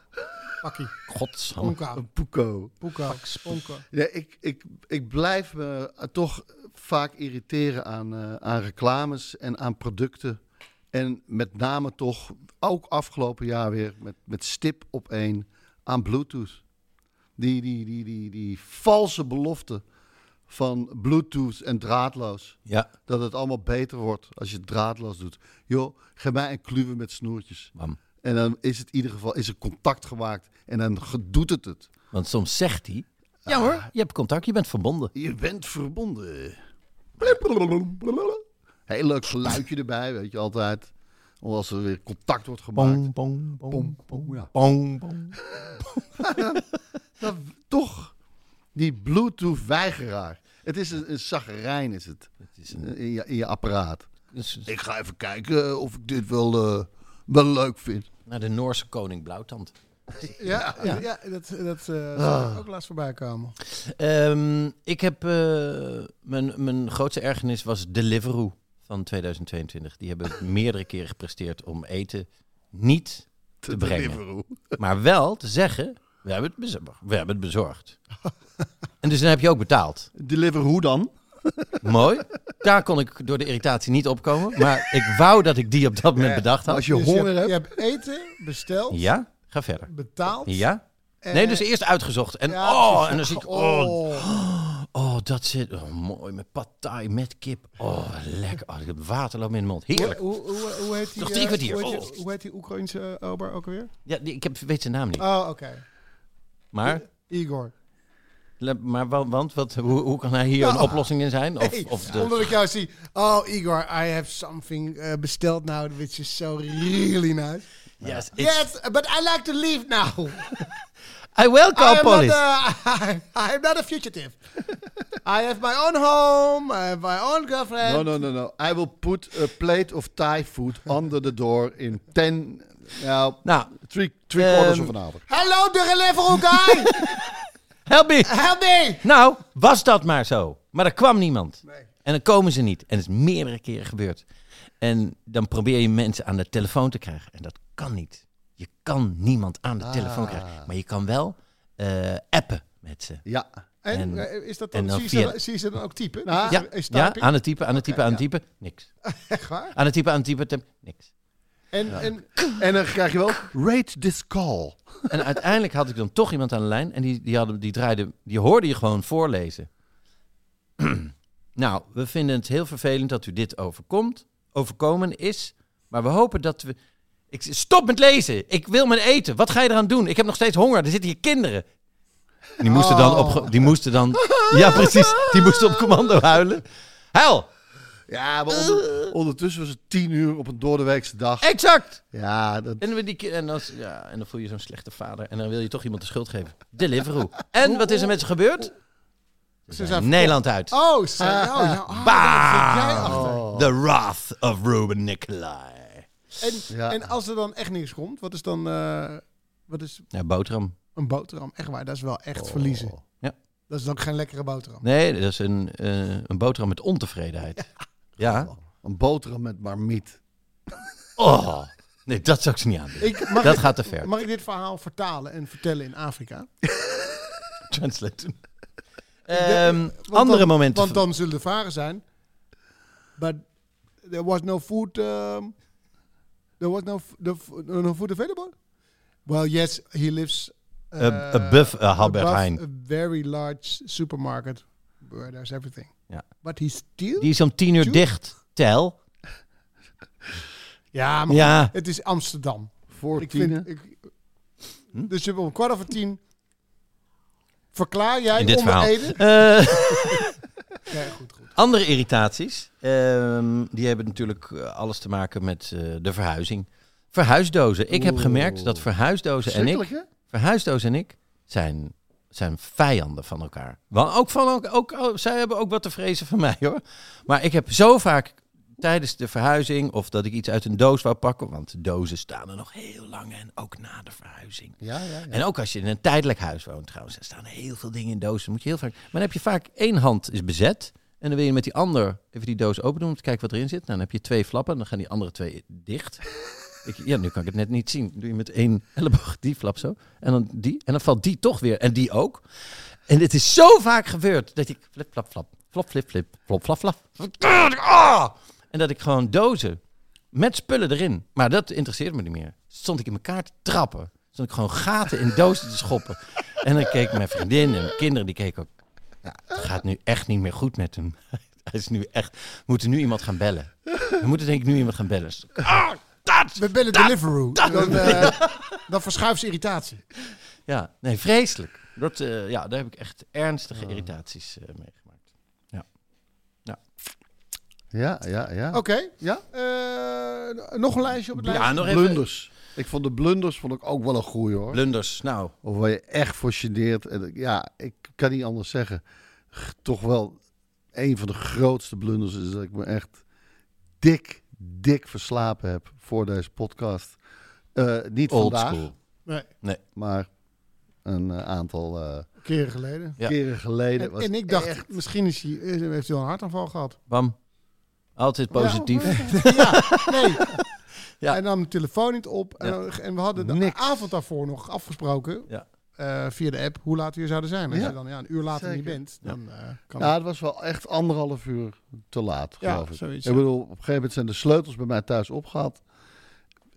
Pakkie. godsam. Een poeko. Ja, ik, ik, ik blijf me toch vaak irriteren aan, eh, aan reclames en aan producten. En met name toch, ook afgelopen jaar weer, met, met stip op één, aan Bluetooth. Die, die, die, die, die valse belofte van Bluetooth en draadloos. Ja, Dat het allemaal beter wordt als je het draadloos doet. Joh, geef mij een kluwe met snoertjes. bam. En dan is het in ieder geval is er contact gemaakt. En dan doet het het. Want soms zegt hij... Ja hoor, je hebt contact, je bent verbonden. Je bent verbonden. Heel leuk geluidje erbij, weet je altijd. Als er weer contact wordt gemaakt. bong, Pom, pom, ja. bong. Dat, toch, die Bluetooth-weigeraar. Het is een, een is het. Het is een, In je, in je apparaat. dus Ik ga even kijken of ik dit wel, eh, wel leuk vind. naar de Noorse koning Blauwtand. Ja, ja. ja dat, dat eh Ah. ik ook laatst voorbij komen. Ehm, ik heb... eh, mijn, mijn grootste ergernis was Deliveroo van 2022. Die hebben meerdere keren gepresteerd om eten niet te brengen. Deliveroo. Maar wel te zeggen, we hebben het bezorgd. We hebben het bezorgd. en dus dan heb je ook betaald. Deliveroo dan? Mooi. Daar kon ik door de irritatie niet opkomen. Maar ik wou dat ik die op dat moment bedacht had. Als je Dus honger je, hebt, hebt. je hebt eten besteld, Ja, ga verder. betaald. Ja? en- Nee, dus eerst uitgezocht. En, Ja, oh, precies. en dan zie ik, oh, Oh. oh, dat zit oh, mooi met pad thai, met kip. Oh, lekker. Oh, ik heb water loopt in mijn mond. Heerlijk. Hoe, hoe, hoe, hoe heet die, Nog drie eh, kwartier. Hoe heet, Oh. die, hoe heet die Oekraïnse uh, ober ook alweer? Ja, die- ik heb, weet zijn naam niet. Oh, oké. Maar, Igor. Maar wa- want, wat, hoe, hoe kan hij hier een oplossing in zijn? Of, Hey, of de, Omdat ik jou zie. Oh, Igor, I have something uh, besteld now, which is so really nice. yes, Yes, but I like to leave now. I will call police. not a, I am not a fugitive. I have my own home. I have my own girlfriend. No, no, no, no. I will put a plate of Thai food under the door in 10, nou, Nou, three, three quarters Ehm, of an hour. Hello, the Deliveroo guy. help me. Help me. Nou, was dat maar zo. Maar er kwam niemand. Nee. En dan komen ze niet. En het is meerdere keren gebeurd. En dan probeer je mensen aan de telefoon te krijgen. En dat kan niet. Je kan niemand aan de telefoon krijgen. Maar je kan wel eh, appen met ze. Ja. En, En- eh, is dat dan, dan zie, je via- ze, zie je ze dan ook typen? Nou, Ja, ja, aan het typen, aan het typen, aan het typen. Niks. Echt waar? Aan het typen, aan het typen, niks. En, en En dan krijg je wel, rate this call. En uiteindelijk had ik dan toch iemand aan de lijn. En die, die, hadden, die draaide, die hoorde je gewoon voorlezen. nou, we vinden het heel vervelend dat u dit overkomt, overkomen is. Maar we hopen dat we... Ik, stop met lezen. Ik wil mijn eten. Wat ga je eraan doen? Ik heb nog steeds honger. Er zitten hier kinderen. En die moesten dan op... Die moesten dan... Ja, precies. Die moesten op commando huilen. Huil! Ja, maar onder- ondertussen was het tien uur op een doordeweekse dag. Exact! Ja, dat, En, we die, en, dan, ja, en dan voel je zo'n slechte vader. En dan wil je toch iemand de schuld geven. Deliveroo. En wat is er met ze gebeurd? Ze zijn Nederland uit. Oh, zo, oh, ja, ah, Bam! achter. The Wrath of Ruben Nicolai. En, Ja. en als er dan echt niks komt, wat is dan eh, wat is Ja, boterham. een boterham? Echt waar, dat is wel Oh. echt verliezen. Ja. Dat is ook geen lekkere boterham. Nee, dat is een, eh, een boterham met ontevredenheid. Ja. Een boterham met marmiet. Oh. Nee, dat zou ik ze niet aan Dat ik, gaat te ver. mag ik dit verhaal vertalen en vertellen in Afrika? Translate. Ehm, andere dan, momenten. Want dan zullen de vragen zijn. But there was no food. Um, there was no, the, no food available. Well, yes, he lives uh, above, uh, Albert above Heijn. a very large supermarket where there's everything. Ja. But he still. Die is om tien uur dicht. Tel. ja, maar Ja. het is Amsterdam. Voor Ik tienen. vind, ik, Dus je hebt om kwart over tien Verklaar jij In dit onder verhaal. Ede? Eh, Ja, goed, goed. andere irritaties, ehm, die hebben natuurlijk eh, alles te maken met eh, de verhuizing. Verhuisdozen. Ik heb gemerkt dat verhuisdozen en ik, verhuisdozen en ik zijn, zijn vijanden van elkaar. Want ook van, ook, ook, oh, zij hebben ook wat te vrezen van mij hoor. Maar ik heb zo vaak tijdens de verhuizing of dat ik iets uit een doos wou pakken, want de dozen staan er nog heel lang en ook na de verhuizing. Ja, ja, ja. En ook als je in een tijdelijk huis woont trouwens, er staan heel veel dingen in dozen. Moet je heel vaak. Maar dan heb je vaak één hand is bezet. En dan wil je met die ander even die doos open doen om te kijken wat erin zit. Nou, dan heb je twee flappen en dan gaan die andere twee dicht. Ik, ja, nu kan ik het net niet zien. Doe je met één elleboog die flap zo. En dan die. En dan valt die toch weer. En die ook. En het is zo vaak gebeurd dat ik flip, flap, flap. Flop, flip, flip. Flop, flap, flap. Ah! En dat ik gewoon dozen met spullen erin. Maar dat interesseert me niet meer. Stond ik in elkaar te trappen. Stond ik gewoon gaten in dozen te schoppen. En dan keek mijn vriendin en mijn kinderen, die keken ook. Het gaat nu echt niet meer goed met hem. Hij is nu echt. We moeten nu iemand gaan bellen. We moeten denk ik nu iemand gaan bellen. Dat! We bellen Deliveroo. Dan, eh, dan verschuift ze irritatie. Ja, nee, vreselijk. Dat, eh, ja, daar heb ik echt ernstige irritaties eh, meegemaakt. Ja, ja, ja. Oké. Ja? Eh, nog een lijstje op het Ja, lijstje? nog even. Blunders. Ik vond de blunders vond ik ook wel een goeie hoor. Blunders, nou. Of waar je echt voor geneert. En ja, ik kan niet anders zeggen. G- Toch wel een van de grootste blunders is dat ik me echt dik, dik verslapen heb voor deze podcast. Eh, niet Old vandaag, school. Nee, maar een eh, aantal eh, keren geleden. Ja. keren geleden. En, was en ik dacht, echt- misschien is hij, heeft hij wel een hartaanval gehad. Bam. Altijd positief. Ja, nee. Ja. En nam de telefoon niet op. En, en we hadden de Niks. avond daarvoor nog afgesproken. Ja. Eh, via de app, hoe laat we hier zouden zijn. Als Ja. je dan ja, een uur later niet bent, dan eh, kan Ja, het was wel echt anderhalf uur te laat, Ja, geloof ik. zoiets, Ik bedoel, op een gegeven moment zijn de sleutels bij mij thuis opgehaald.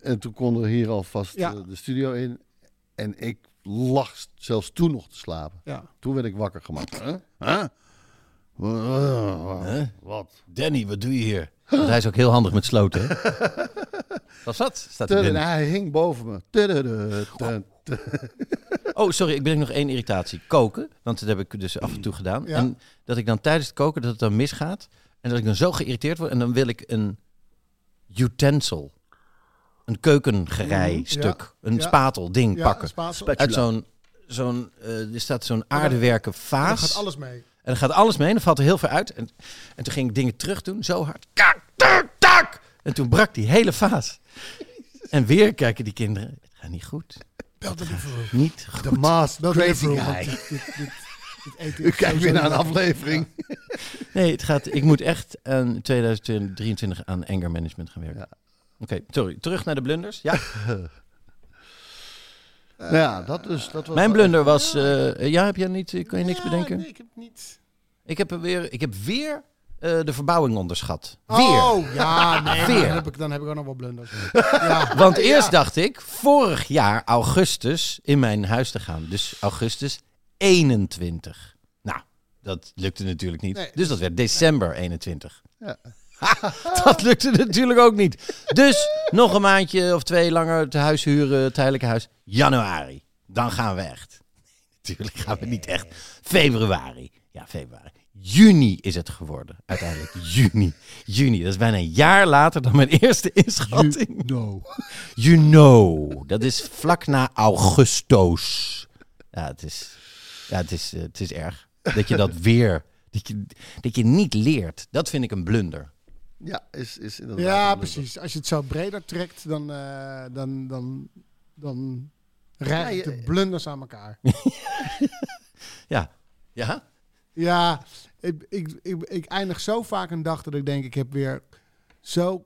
En toen konden we hier alvast Ja. eh, de studio in. En ik lag zelfs toen nog te slapen. Ja. Toen werd ik wakker gemaakt. Huh? Huh? Wa- Huh? Wat? Danny, wat doe je hier? Want hij is ook heel handig met sloten. hè? Was dat? Staat er hij hing boven me. Oh, sorry, ik ben nog één irritatie. Koken, want dat heb ik dus af en toe gedaan. Ja. En dat ik dan tijdens het koken, dat het dan misgaat. En dat ik dan zo geïrriteerd word. En dan wil ik een utensil. Een keukengerijstuk. Ja. Een Ja. spatel, ding Ja, pakken. spatel. Uit zo'n, zo'n eh, er staat zo'n aardewerken vaas. gaat alles mee. En dan gaat alles mee en dan valt er heel veel uit. En, en toen ging ik dingen terug doen, zo hard. Kak, tak, tak. En toen brak die hele vaas. En weer kijken die kinderen. Het gaat niet goed. Bel de Deliveroo. Niet goed. De maas, Bel crazy guy. dit- dit- dit- dit eten U kijkt weer naar een aflevering. Nee, het gaat, ik moet echt in 2023 aan anger management gaan werken. Ja. Oké, sorry. Terug naar de blunders. Ja, nou ja, dat, dus, dat was mijn blunder was... eh, ja, heb jij niet... Kan je niks Ja, bedenken? Nee, ik heb niet. Ik heb er weer, ik heb weer eh, de verbouwing onderschat. Weer. Oh, ja, nee. Weer. Dan, heb ik, dan heb ik ook nog wel blunders. Ja. Want eerst dacht ik, vorig jaar augustus in mijn huis te gaan. Dus augustus 21. Nou, dat lukte natuurlijk niet. Nee. Dus dat werd december 21. Ja. dat lukte natuurlijk ook niet. Dus nog een maandje of twee langer het huis huren, het tijdelijke huis. Januari. Dan gaan we echt. Natuurlijk gaan we niet echt. Februari. Ja, februari. Juni is het geworden. Uiteindelijk juni. Juni. Dat is bijna een jaar later dan mijn eerste inschatting. No. You know. Dat is vlak na augustus. Ja, het is, ja, het is, eh, het is erg. Dat je dat weer... Dat je, dat je niet leert. Dat vind ik een blunder. Ja, is, is inderdaad. Ja, precies. Als je het zo breder trekt, dan, eh, dan, dan, dan Ja, je- de blunders aan elkaar. Ja. Ja? Ja, ik, ik, ik, ik eindig zo vaak een dag dat ik denk, ik heb weer zo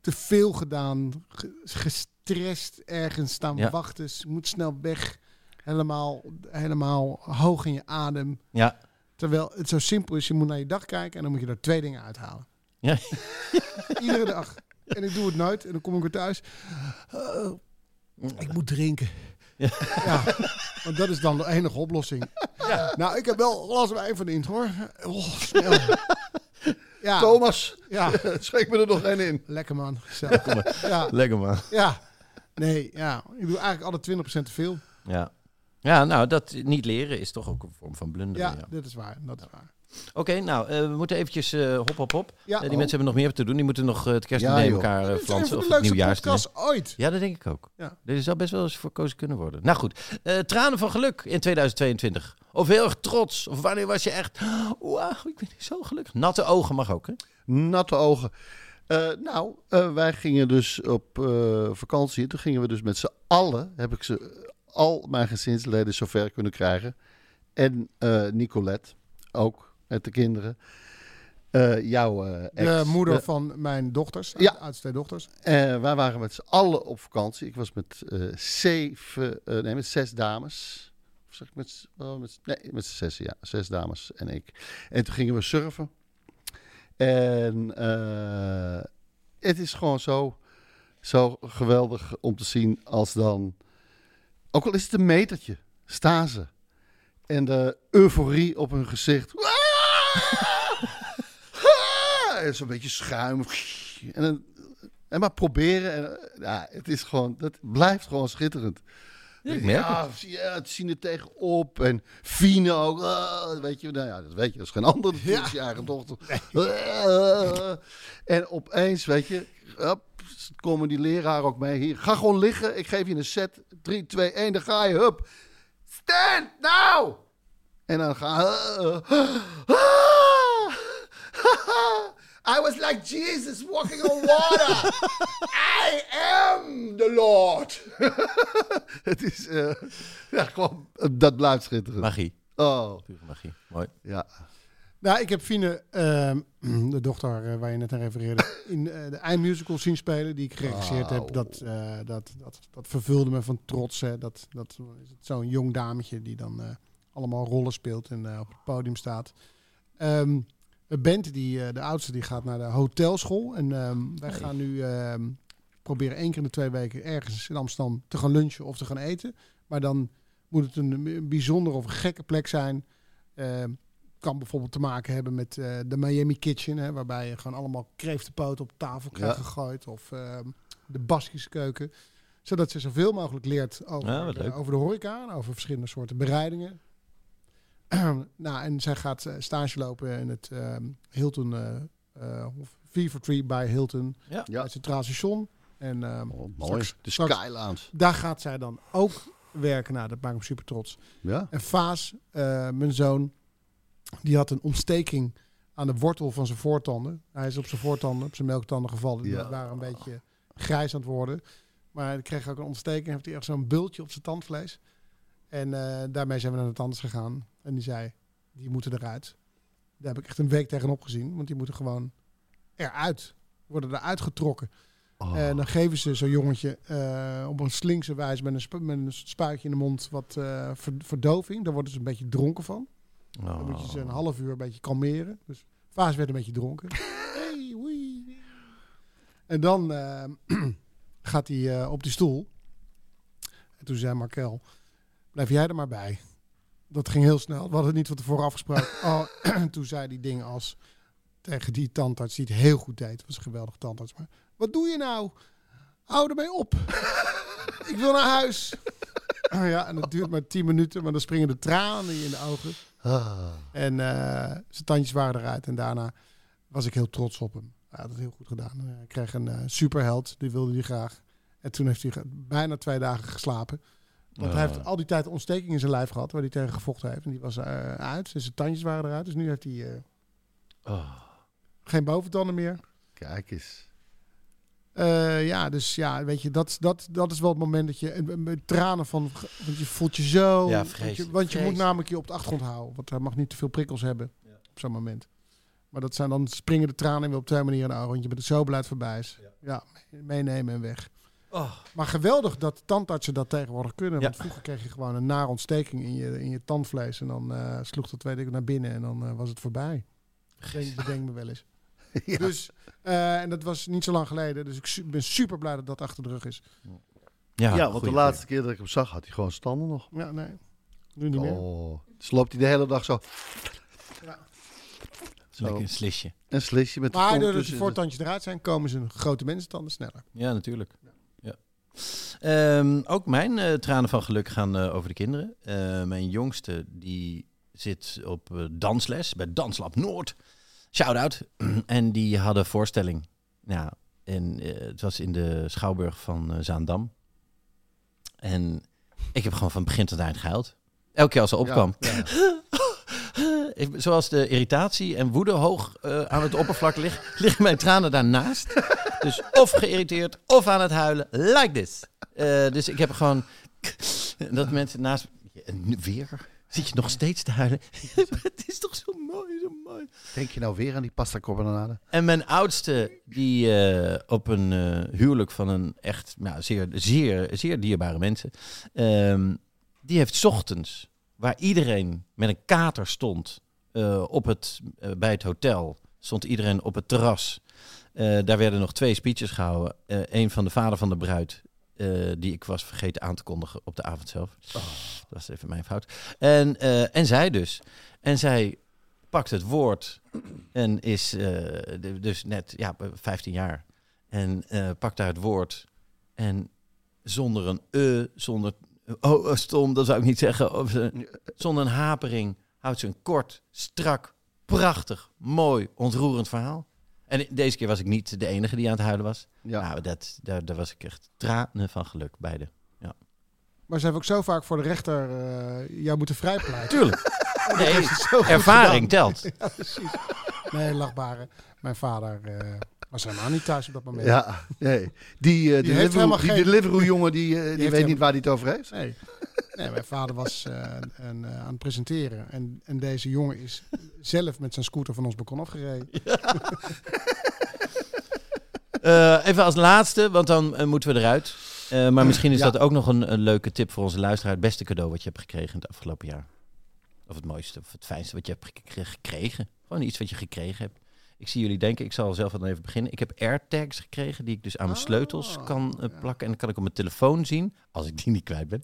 te veel gedaan. ge- Gestrest ergens staan Ja. wachten. Moet snel weg. Helemaal, helemaal hoog in je adem. Ja. Terwijl het zo simpel is, je moet naar je dag kijken en dan moet je er twee dingen uithalen. Ja. Iedere dag. En ik doe het nooit. En dan kom ik weer thuis. Uh, ik moet drinken. Ja. Ja. want dat is dan de enige oplossing. Nou, ik heb wel een glas wijn verdiend hoor. Oh, snel. Ja, Thomas, ja, schrik me er nog één in. lekker man. Gezellig. Ja, Lekker man. ja. Nee, ja. Ik doe eigenlijk alle 20% te veel. Ja. Ja, nou, dat niet leren is toch ook een vorm van blunderen. Ja, Ja. dat is waar. Dat is waar. Oké, nou, eh, we moeten eventjes eh, hop, hop, hop. Ja, Eh, die oh. mensen hebben nog meer te doen. Die moeten nog het kerstdiner Ja, elkaar Dit flansen. Of het ooit. Ja, dat denk ik ook. Ja. Deze zou best wel eens verkozen kunnen worden. Nou goed, tranen van geluk in 2022. Of heel erg trots. Of wanneer was je echt... Wauw, ik ben zo gelukkig. Natte ogen mag ook, hè? Natte ogen. Nou, wij gingen dus op vakantie. Toen gingen we dus met z'n allen, heb ik ze al mijn gezinsleden zover kunnen krijgen. En Nicolette ook, met de kinderen. Eh, jouw eh, ex. De moeder van mijn dochters. Ja. Oudste twee dochters. eh, wij waren met z'n allen op vakantie. Ik was met zeven, nee, met zes dames. Of zeg ik met, oh, met, nee, met zes, ja. Zes dames en ik. En toen gingen we surfen. En het is gewoon zo, zo geweldig om te zien als dan... Ook al is het een metertje, staan ze. En de euforie op hun gezicht. En zo'n beetje schuim. En, dan, en maar proberen. En, ja, het is gewoon, dat blijft gewoon schitterend. ik merk ja, ja, het zien er tegenop. En Fine ook. ah, weet je, nou ja, dat weet je. Dat is geen ander. Dat is je eigen dochter. Ah, en opeens, weet je, hop, komen die leraar ook mee. Hier, ga gewoon liggen. Ik geef je een set. 3, 2, 1, dan ga je. Hup. Stand now! En dan ga I was like Jesus walking on water. I am the Lord. Het is, eh, ja, gewoon, dat blijft schitterend. Magie. Oh, Pure magie. Mooi. ja. Nou, ik heb Fine, ehm, de dochter eh, waar je net aan refereerde, in eh, de eindmusical zien spelen die ik geregisseerd heb. Dat, eh, dat, dat, dat vervulde me van trots. Hè. Dat, dat is het zo'n jong dametje die dan eh, allemaal rollen speelt en eh, op het podium staat. Ehm Bent, die, eh, de oudste, die gaat naar de hotelschool. En ehm, wij Hey. gaan nu ehm, proberen één keer in de twee weken ergens in Amsterdam te gaan lunchen of te gaan eten. Maar dan moet het een, een bijzondere of een gekke plek zijn. Ehm, kan bijvoorbeeld te maken hebben met eh, de Miami Kitchen, hè, waarbij je gewoon allemaal kreeftenpoten op tafel krijgt Ja. gegooid. Of ehm, de Baskische keuken. Zodat ze zoveel mogelijk leert over, Ja, over de horeca en over verschillende soorten bereidingen. nou, en zij gaat eh, stage lopen in het ehm, Hilton, eh eh, of V for Tree bij Hilton, Ja. Ja. het Centraal Station. En ehm, Oh, mooi. straks- de straks- Sky Lounge. daar gaat zij dan ook werken. Nou, dat maakt me super trots. Ja? En Faas, eh, mijn zoon, die had een ontsteking aan de wortel van zijn voortanden. Hij is op zijn voortanden, op zijn melktanden gevallen. Die Ja. waren een beetje grijs aan het worden. Maar hij kreeg ook een ontsteking. Heeft hij echt zo'n bultje op zijn tandvlees. En eh, daarmee zijn we naar de tandarts gegaan. En die zei, die moeten eruit. Daar heb ik echt een week tegenop gezien. Want die moeten gewoon eruit. Worden eruit getrokken. Oh. En dan geven ze zo'n jongetje eh, op een slinkse wijze met een, spu- met een spuitje in de mond wat eh, ver- verdoving. Daar worden ze een beetje dronken van. Dan moet je ze een Oh. half uur een beetje kalmeren. Dus Vaas werd een beetje dronken. hey, wee. En dan gaat hij op die stoel. En toen zei Markel, blijf jij er maar bij. Dat ging heel snel. We hadden het niet van tevoren afgesproken. Oh, toen zei die dingen als tegen die tandarts die het heel goed deed. Het was een geweldige tandarts. Maar wat doe je nou? Hou ermee op. Ik wil naar huis. Oh ja, en het duurt maar tien minuten, maar dan springen de tranen in de ogen. Ah. En eh, zijn tandjes waren eruit. En daarna was ik heel trots op hem. Hij had het heel goed gedaan. Hij kreeg een eh, superheld, die wilde hij graag. En toen heeft hij bijna twee dagen geslapen. Want hij heeft al die tijd een ontsteking in zijn lijf gehad, waar hij tegen gevochten heeft. En die was eh, uit. Dus zijn tandjes waren eruit. Dus nu heeft hij eh, Oh. geen boventanden meer. Kijk eens. Eh, ja, dus ja, weet je, dat, dat, dat is wel het moment dat je en met tranen van, want je voelt je zo, Ja, want je, want je moet namelijk je op de achtergrond houden, want hij mag niet te veel prikkels hebben op zo'n moment. Maar dat zijn dan springen de tranen weer op twee manieren want je bent er zo het voorbij is. Ja, meenemen en weg. Oh. Maar geweldig dat tandartsen dat tegenwoordig kunnen, Ja. want vroeger kreeg je gewoon een nare ontsteking in je, in je tandvlees en dan eh, sloeg dat twee dingen naar binnen en dan eh, was het voorbij. Denk, bedenk me wel eens. Ja. Dus, eh, en dat was niet zo lang geleden. Dus ik su- ben super blij dat dat achter de rug is. Ja, Ja, want de laatste keer dat ik hem zag, had hij gewoon standen nog. Ja, nee. Nu niet meer. Oh. Dus loopt hij de hele dag zo. Ja. Zo. Lekker een slisje. Een slisje met de Maar doordat de voortandjes eruit zijn, komen zijn grote mensentanden sneller. Ja, natuurlijk. Ehm, ook mijn eh, tranen van geluk gaan eh, over de kinderen. Eh, mijn jongste die zit op dansles bij Danslab Noord. Shout-out. en die hadden voorstelling. Ja, en het was in de Schouwburg van Zaandam. En ik heb gewoon van begin tot eind gehuild. Elke keer als ze opkwam. Ja, Zoals de irritatie en woede hoog aan het oppervlak ligt, liggen mijn tranen daarnaast. Dus of geïrriteerd of aan het huilen. Like this. Eh, dus ik heb gewoon dat mensen naast weer zit je nog steeds te huilen. het is toch zo mooi, zo mooi. Denk je nou weer aan die pasta carbonara? En mijn oudste, die eh, op een eh, huwelijk van een echt nou, zeer, zeer, zeer dierbare mensen, ehm, die heeft 's ochtends, waar iedereen met een kater stond op het, bij het hotel, stond iedereen op het terras. Eh, daar werden nog twee speeches gehouden. Eén van de vader van de bruid, eh, die ik was vergeten aan te kondigen op de avond zelf. Dat was even mijn fout. En, eh, en zij dus. En zij pakt het woord en is eh, de- dus net ja, 15 jaar. En eh, pakt daar het woord. En zonder een e, zonder... Oh, oh, stom, dat zou ik niet zeggen. Of, eh, zonder een hapering houdt ze een kort, strak, prachtig, mooi, ontroerend verhaal. En deze keer was ik niet de enige die aan het huilen was. Ja. Nou, dat, daar, daar was ik echt tranen van geluk, beide. Maar ze hebben ook zo vaak voor de rechter eh, jou moeten vrijpleiten. Tuurlijk. Nee, ervaring telt. Ja, precies. Nee, lachbare. Mijn vader eh, was helemaal niet thuis op dat moment. Ja, nee. Die, eh Die die geen- Deliveroo-jongen, die, die, weet helemaal- niet waar hij het over heeft. Nee. Nee, mijn vader was eh, een, eh, aan het presenteren. En, en deze jongen is zelf met zijn scooter van ons balkon afgereden. Eh, even als laatste, want dan moeten we eruit. Maar misschien is Ja. dat ook nog een, een leuke tip voor onze luisteraar. Het beste cadeau wat je hebt gekregen in het afgelopen jaar. Of het mooiste of het fijnste wat je hebt gek- gekregen. Gewoon iets wat je gekregen hebt. Ik zie jullie denken, ik zal zelf dan even beginnen. Ik heb AirTags gekregen die ik dus aan mijn Oh, sleutels kan eh, plakken. En dan kan ik op mijn telefoon zien, als ik die niet kwijt ben,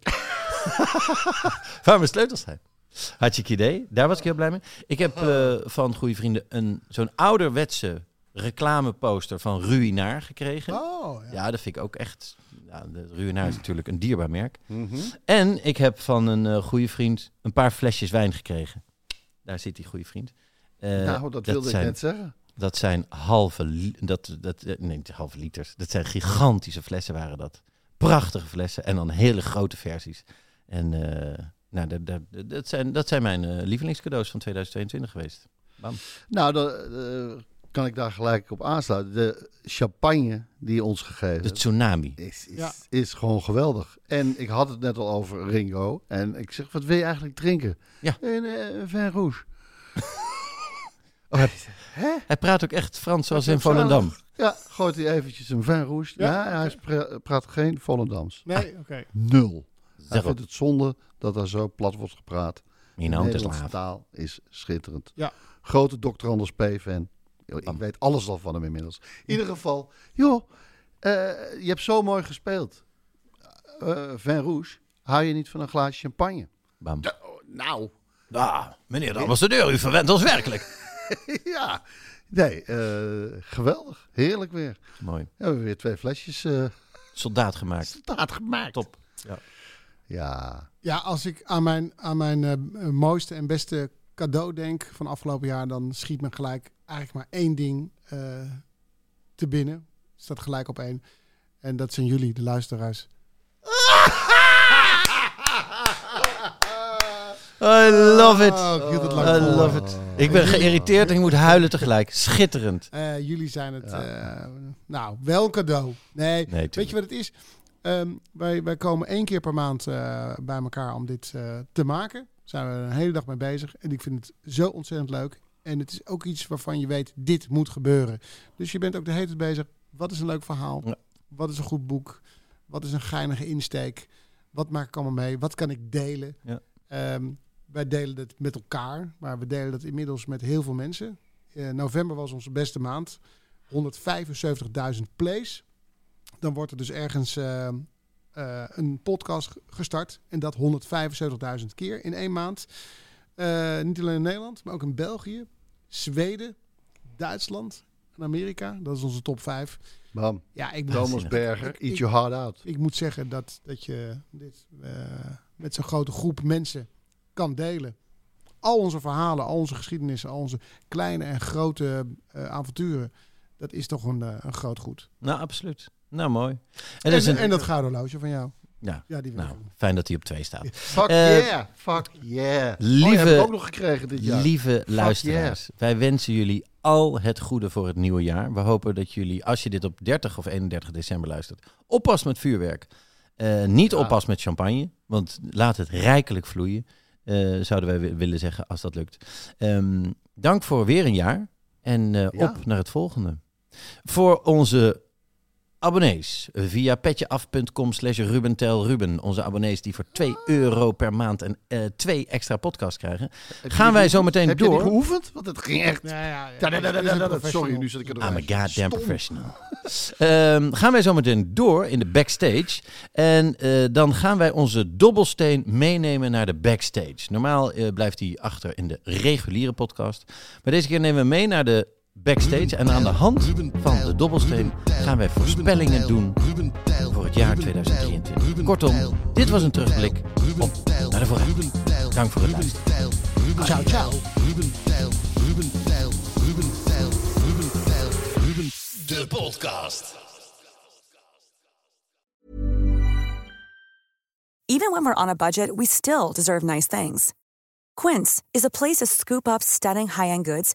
waar mijn sleutels zijn. Had je idee? Daar was ik heel blij mee. Ik heb eh, van goede vrienden een zo'n ouderwetse reclameposter van Ruinaar gekregen. Oh, ja. Ja, dat vind ik ook echt. Ja, de Ruinaar is natuurlijk een dierbaar merk. Mhm. En ik heb van een eh, goede vriend een paar flesjes wijn gekregen. Daar zit die goede vriend. Nou, dat wilde zijn, ik net zeggen. Dat zijn halve, dat, dat, eh, nee, halve liters. Dat zijn gigantische flessen waren dat. Prachtige flessen en dan hele grote versies. En eh, nou, dat, dat, dat, zijn, dat zijn mijn eh, lievelingscadeaus van 2022 geweest. Bam. Nou, dan eh, kan ik daar gelijk op aansluiten. De champagne die je ons gegeven De tsunami. is, is, Ja. is gewoon geweldig. En ik had het net al over Ringo. En ik zeg, wat wil je eigenlijk drinken? Ja. Een uh, vin rouge. Oh, hij, Hè? hij praat ook echt Frans zoals in Volendam. Ja, gooit hij eventjes een vin rouge. Ja. Ja, hij praat geen Volendams. Nee, oké. Nul. Hij Zeg op, vindt het zonde dat er zo plat wordt gepraat. mijn de hand is Nederlandse taal is schitterend. Ja. Grote Dr. Anders P-fan. Yo, Ik weet alles al van hem inmiddels. In ieder geval, joh, eh, je hebt zo mooi gespeeld. Eh Vin Rouge, hou je niet van een glaasje champagne? Bam. Nou, Ah, meneer de ambassadeur, u verwendt ons werkelijk. ja. Nee, eh, geweldig. Heerlijk weer. Mooi. We hebben weer twee flesjes eh Soldaat gemaakt. staat gemaakt. Top. Ja, Ja, als ik aan mijn, aan mijn eh, mooiste en beste cadeau denk van afgelopen jaar, dan schiet me gelijk eigenlijk maar één ding eh, te binnen. Staat gelijk op één. En dat zijn jullie, de luisteraars. I love it. Oh, ik hield het I vol. love it. Ik ben geïrriteerd en ik moet huilen tegelijk. Schitterend. Eh, jullie zijn het. eh, nou, wel een cadeau. Nee, Nee, weet je wat het is? Ehm, wij, wij komen één keer per maand eh, bij elkaar om dit eh, te maken. Daar zijn we een hele dag mee bezig. En ik vind het zo ontzettend leuk. En het is ook iets waarvan je weet, dit moet gebeuren. Dus je bent ook de hele tijd bezig. Wat is een leuk verhaal? Ja. Wat is een goed boek? Wat is een geinige insteek? Wat maak ik allemaal mee? Wat kan ik delen? Ja. Ehm, wij delen het met elkaar, maar we delen het inmiddels met heel veel mensen. Eh, november was onze beste maand. 175.000 plays. Dan wordt er dus ergens eh, eh, een podcast ge- gestart. En dat 175.000 keer in één maand. Niet alleen in Nederland, maar ook in België, Zweden, Duitsland, van Amerika. Dat is onze top 5. Bam. Ja, ik moet, Thomas Berger, Ik- eat your heart out. ik moet zeggen dat, dat je dit met zo'n grote groep mensen kan delen. Al onze verhalen, al onze geschiedenissen, al onze kleine en grote eh, avonturen. Dat is toch een, eh, een groot goed. Nou, absoluut. Nou, mooi. En, En, is een, en dat gouden van jou. ja, Ja, die wil nou, fijn dat hij op twee staat. Fuck Eh, yeah, fuck yeah. lieve- oh, heb ik ook nog gekregen dit jaar. Lieve luisteraars, wij wensen jullie al het goede voor het nieuwe jaar. We hopen dat jullie, als je dit op 30 of 31 december luistert, oppast met vuurwerk. Eh, niet Ja. oppast met champagne, want laat het rijkelijk vloeien, zouden wij wi- willen zeggen als dat lukt. Ehm, dank voor weer een jaar en eh, op naar het volgende. Voor onze abonnees via petjeaf.com slash rubentelruben. Onze abonnees die voor 2 euro per maand en eh, twee extra podcasts krijgen. Heb Gaan je wij zo meteen Heb je die door. geoefend? Want het ging echt... Ja, ja, ja. Een Sorry, nu zit ik er I'm doorheen. a goddamn Stom. professional. Ehm, gaan wij zo meteen door in de backstage. En eh, dan gaan wij onze dobbelsteen meenemen naar de backstage. Normaal eh, blijft hij achter in de reguliere podcast. Maar deze keer nemen we mee naar de backstage. En aan de hand van de dobbelsteen gaan wij voorspellingen doen voor het jaar 2023. Kortom, dit was een terugblik op naar de vooruit. Dank voor het luisteren. Ciao, ciao. De podcast. Even when we're on a budget, we still deserve nice things. Quince is a place to scoop up stunning high-end goods